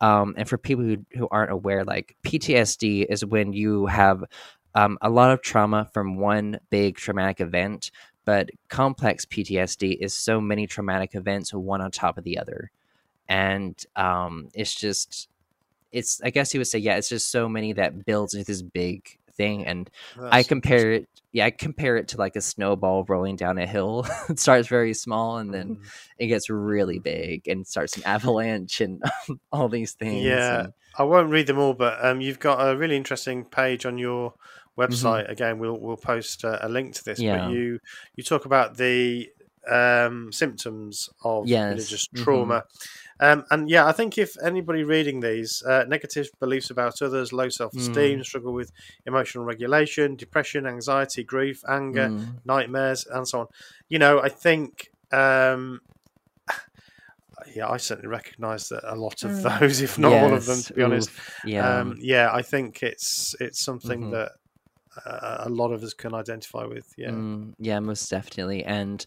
Speaker 1: Um, and for people who, who aren't aware, like PTSD is when you have um, a lot of trauma from one big traumatic event, but complex PTSD is so many traumatic events, one on top of the other. And um, it's just, it's, I guess he would say, yeah, it's just so many that builds into this big thing. And I compare it, yeah, I compare it to like a snowball rolling down a hill. it starts very small and then
Speaker 3: Mm.
Speaker 1: it gets really big and starts an avalanche and all these things.
Speaker 3: Yeah,
Speaker 1: and-
Speaker 3: I won't read them all, but um, you've got a really interesting page on your website. Again, we'll we'll post uh, a link to this.
Speaker 1: Mm-hmm. Yeah.
Speaker 3: But you you talk about the um, symptoms of
Speaker 1: Yes,
Speaker 3: religious
Speaker 1: mhm.
Speaker 3: trauma. Um, and yeah, I think if anybody reading these, uh, negative beliefs about others, low self esteem,
Speaker 1: Mm.
Speaker 3: struggle with emotional regulation, depression, anxiety, grief, anger,
Speaker 1: Mm.
Speaker 3: nightmares, and so on. You know, I think, um, yeah, I certainly recognise that a lot of
Speaker 2: Mm.
Speaker 3: those, if not all of them, to be honest.
Speaker 1: yeah.
Speaker 3: Um, yeah, I think it's it's something
Speaker 1: Mhm.
Speaker 3: that uh, a lot of us can identify with. Yeah,
Speaker 1: Mm, yeah, most definitely. And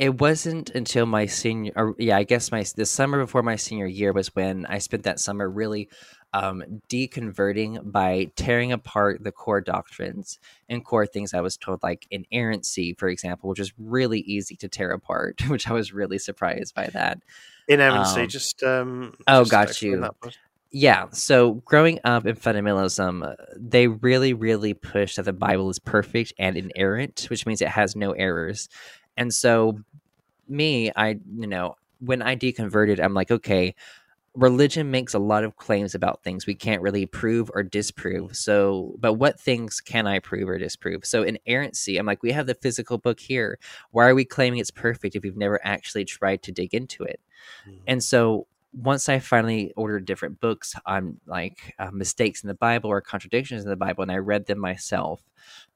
Speaker 1: it wasn't until my senior, or yeah, I guess my the summer before my senior year was when I spent that summer really um, deconverting by tearing apart the core doctrines and core things I was told, like inerrancy, for example, which is really easy to tear apart, which I was really surprised by that.
Speaker 3: inerrancy.
Speaker 1: Um,
Speaker 3: just um,
Speaker 1: oh,
Speaker 3: just
Speaker 1: got you.
Speaker 3: that for us.
Speaker 1: Yeah. So growing up in fundamentalism, they really, really push that the Bible is perfect and inerrant, which means it has no errors. And so, me, I, you know, when I deconverted, I'm like, okay, religion makes a lot of claims about things we can't really prove or disprove. So, but what things can I prove or disprove? So, inerrancy, I'm like, we have the physical book here. Why are we claiming it's perfect if we've never actually tried to dig into it? Mm-hmm. And so, once I finally ordered different books on like uh, mistakes in the Bible or contradictions in the Bible, and I read them myself,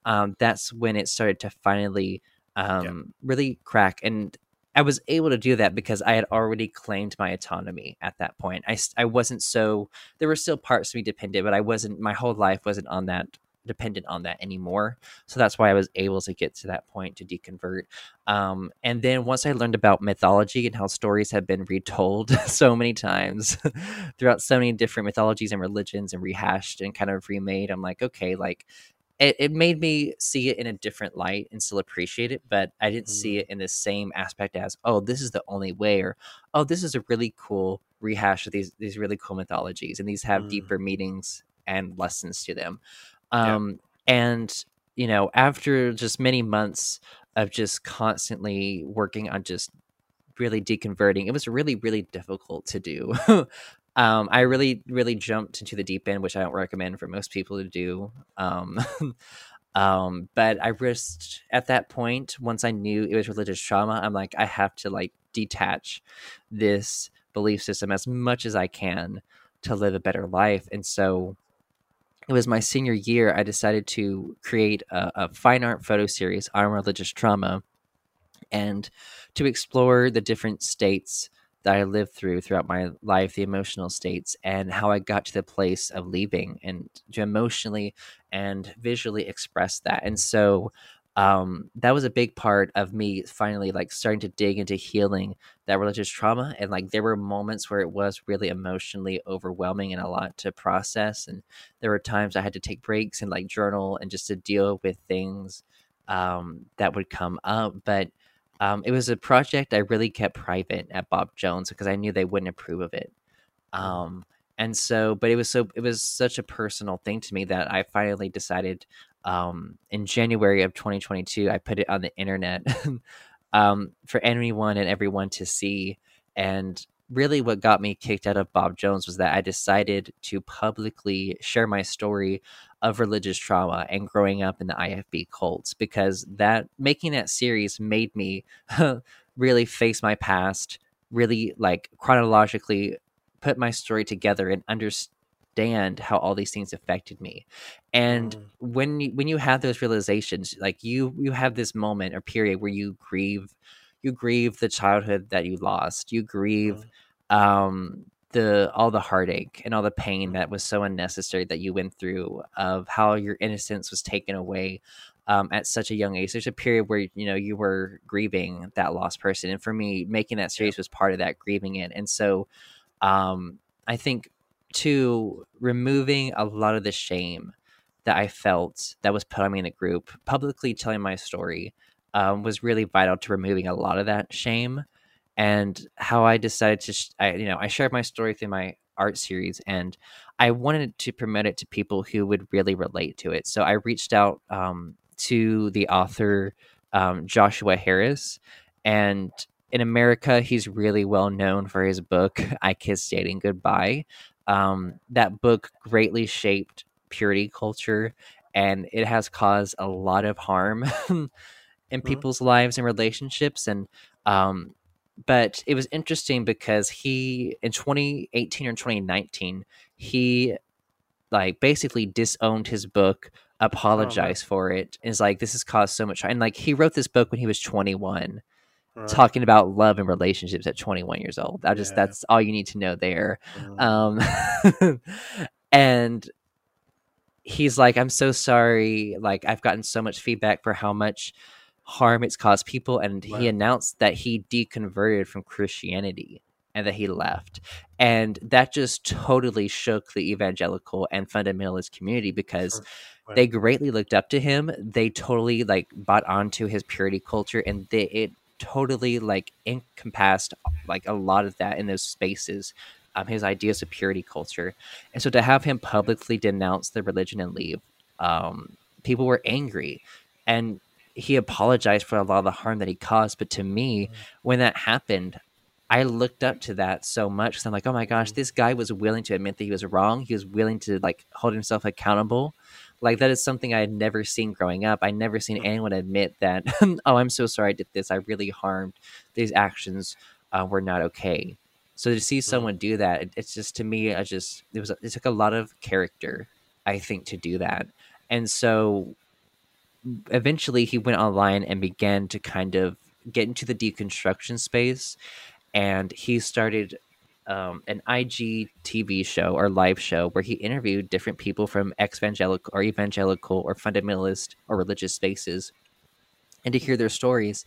Speaker 1: um, that's when it started to finally um, really crack. And I was able to do that because I had already claimed my autonomy at that point. I, I wasn't so, there were still parts of me dependent, but I wasn't, my whole life wasn't on that, dependent on that anymore. So that's why I was able to get to that point to deconvert. Um, and then once I learned about mythology and how stories have been retold so many times throughout so many different mythologies and religions and rehashed and kind of remade, I'm like, okay, like it, it made me see it in a different light and still appreciate it but i didn't mm. see it in the same aspect as oh this is the only way or oh this is a really cool rehash of these these really cool mythologies and these have mm. deeper meanings and lessons to them um yeah. and you know after just many months of just constantly working on just really deconverting it was really really difficult to do um, I really, really jumped into the deep end, which I don't recommend for most people to do. Um, um, but I risked at that point, once I knew it was religious trauma, I'm like, I have to like detach this belief system as much as I can to live a better life. And so it was my senior year, I decided to create a, a fine art photo series on religious trauma and to explore the different states that I lived through throughout my life, the emotional states, and how I got to the place of leaving and to emotionally and visually express that. And so um, that was a big part of me finally like starting to dig into healing that religious trauma. And like there were moments where it was really emotionally overwhelming and a lot to process. And there were times I had to take breaks and like journal and just to deal with things um, that would come up. But um, it was a project I really kept private at Bob Jones because I knew they wouldn't approve of it. Mm. Um, and so, but it was so it was such a personal thing to me that I finally decided um, in January of 2022 I put it on the internet um, for anyone and everyone to see. And really, what got me kicked out of Bob Jones was that I decided to publicly share my story of religious trauma and growing up in the IFB cults because that making that series made me really face my past, really like chronologically put my story together and understand how all these things affected me. And mm. when you, when you have those realizations, like you you have this moment or period where you grieve you grieve the childhood that you lost. You grieve mm. Um the all the heartache and all the pain that was so unnecessary that you went through of how your innocence was taken away um, at such a young age. There's a period where you know you were grieving that lost person, and for me, making that series was part of that grieving it. And so, um, I think to removing a lot of the shame that I felt that was put on me in the group, publicly telling my story um, was really vital to removing a lot of that shame and how I decided to, sh- I, you know, I shared my story through my art series, and I wanted to promote it to people who would really relate to it. So I reached out um, to the author um, Joshua Harris, and in America, he's really well known for his book "I Kissed Dating Goodbye." Um, that book greatly shaped purity culture, and it has caused a lot of harm in mm-hmm. people's lives and relationships. And um, but it was interesting because he in 2018 or 2019 he like basically disowned his book apologized oh, for it and is like this has caused so much and like he wrote this book when he was 21 right. talking about love and relationships at 21 years old i just yeah. that's all you need to know there mm. um and he's like i'm so sorry like i've gotten so much feedback for how much harm it's caused people and wow. he announced that he deconverted from christianity and that he left. And that just totally shook the evangelical and fundamentalist community because sure. they greatly looked up to him. They totally like bought onto his purity culture and they it totally like encompassed like a lot of that in those spaces um, his ideas of purity culture. And so to have him publicly denounce the religion and leave um, people were angry. And he apologized for a lot of the harm that he caused. But to me, mm-hmm. when that happened, I looked up to that so much I'm like, oh my gosh, this guy was willing to admit that he was wrong. He was willing to like hold himself accountable. Like that is something I had never seen growing up. I never seen mm. anyone admit that, oh, I'm so sorry I did this. I really harmed. These actions uh, were not okay. So to see mm. someone do that, it, it's just to me, I just it was it took a lot of character, I think, to do that. And so eventually he went online and began to kind of get into the deconstruction space and he started um, an IG TV show or live show where he interviewed different people from evangelical or evangelical or fundamentalist or religious spaces and to hear their stories.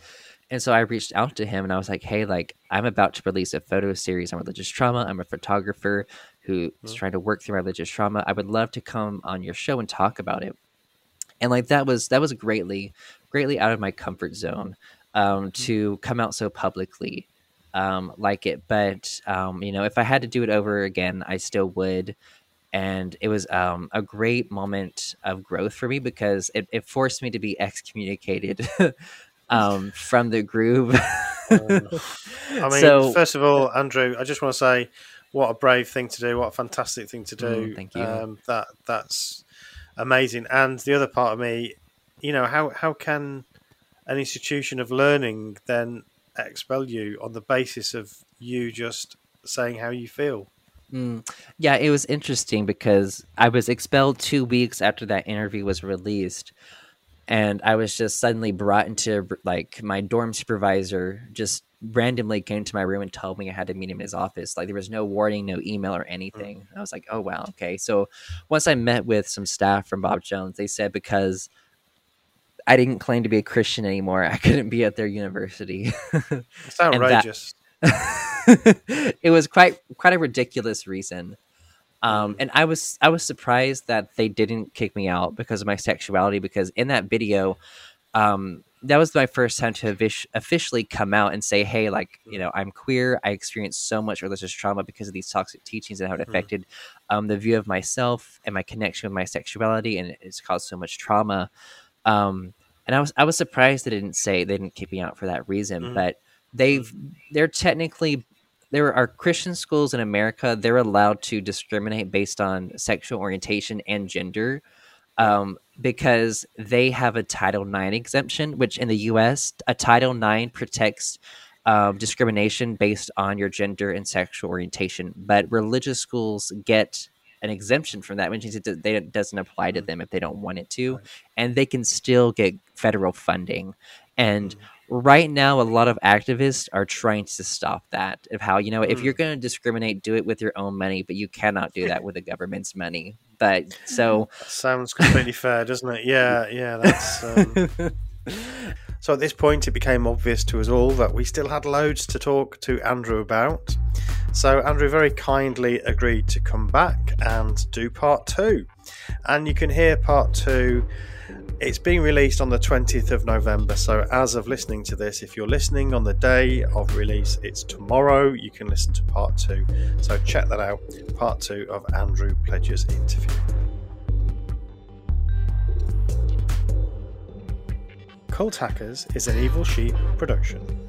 Speaker 1: And so I reached out to him and I was like, hey, like, I'm about to release a photo series on religious trauma. I'm a photographer who is mm-hmm. trying to work through religious trauma. I would love to come on your show and talk about it. And like that was that was greatly, greatly out of my comfort zone um, mm-hmm. to come out so publicly um, like it. But um, you know, if I had to do it over again, I still would. And it was um, a great moment of growth for me because it, it forced me to be excommunicated um, from the group.
Speaker 3: Um, I mean, so, first of all, Andrew, I just want to say what a brave thing to do, what a fantastic thing to do.
Speaker 1: Mm, thank you.
Speaker 3: Um, that that's amazing. And the other part of me, you know, how how can an institution of learning then expel you on the basis of you just saying how you feel.
Speaker 1: Mm. Yeah, it was interesting because I was expelled two weeks after that interview was released. And I was just suddenly brought into like my dorm supervisor just randomly came to my room and told me I had to meet him in his office. Like there was no warning, no email or anything. Mm. I was like, oh wow, okay. So once I met with some staff from Bob Jones, they said because I didn't claim to be a Christian anymore. I couldn't be at their university.
Speaker 3: it's outrageous.
Speaker 1: That, it was quite quite a ridiculous reason. Um, mm. and I was I was surprised that they didn't kick me out because of my sexuality. Because in that video, um, that was my first time to officially come out and say, "Hey, like you know, I'm queer. I experienced so much religious trauma because of these toxic teachings and how it mm. affected mm. um, the view of myself and my connection with my sexuality, and it's caused so much trauma." Um, and I was I was surprised they didn't say they didn't keep me out for that reason. Mm-hmm. But they've they're technically there are Christian schools in America. They're allowed to discriminate based on sexual orientation and gender. Um, because they have a Title IX exemption, which in the U.S. a Title IX protects um, discrimination based on your gender and sexual orientation, but religious schools get an exemption from that, which means it, they, it doesn't apply to mm. them if they don't want it to, and they can still get federal funding. And mm. Right now, a lot of activists are trying to stop that. Of how you know, mm. if you're mm. going to discriminate, do it with your own money, but you cannot do that with the government's money. But so
Speaker 3: that sounds completely fair, doesn't it? Yeah, yeah, that's. Um... So at this point, it became obvious to us all that we still had loads to talk to Andrew about. So Andrew very kindly agreed to come back and do part two. And you can hear part two. It's being released on the 20th of November. So, as of listening to this, if you're listening on the day of release, it's tomorrow. You can listen to part two. So, check that out part two of Andrew Pledger's interview. Cult Hackers is an Evil Sheep production.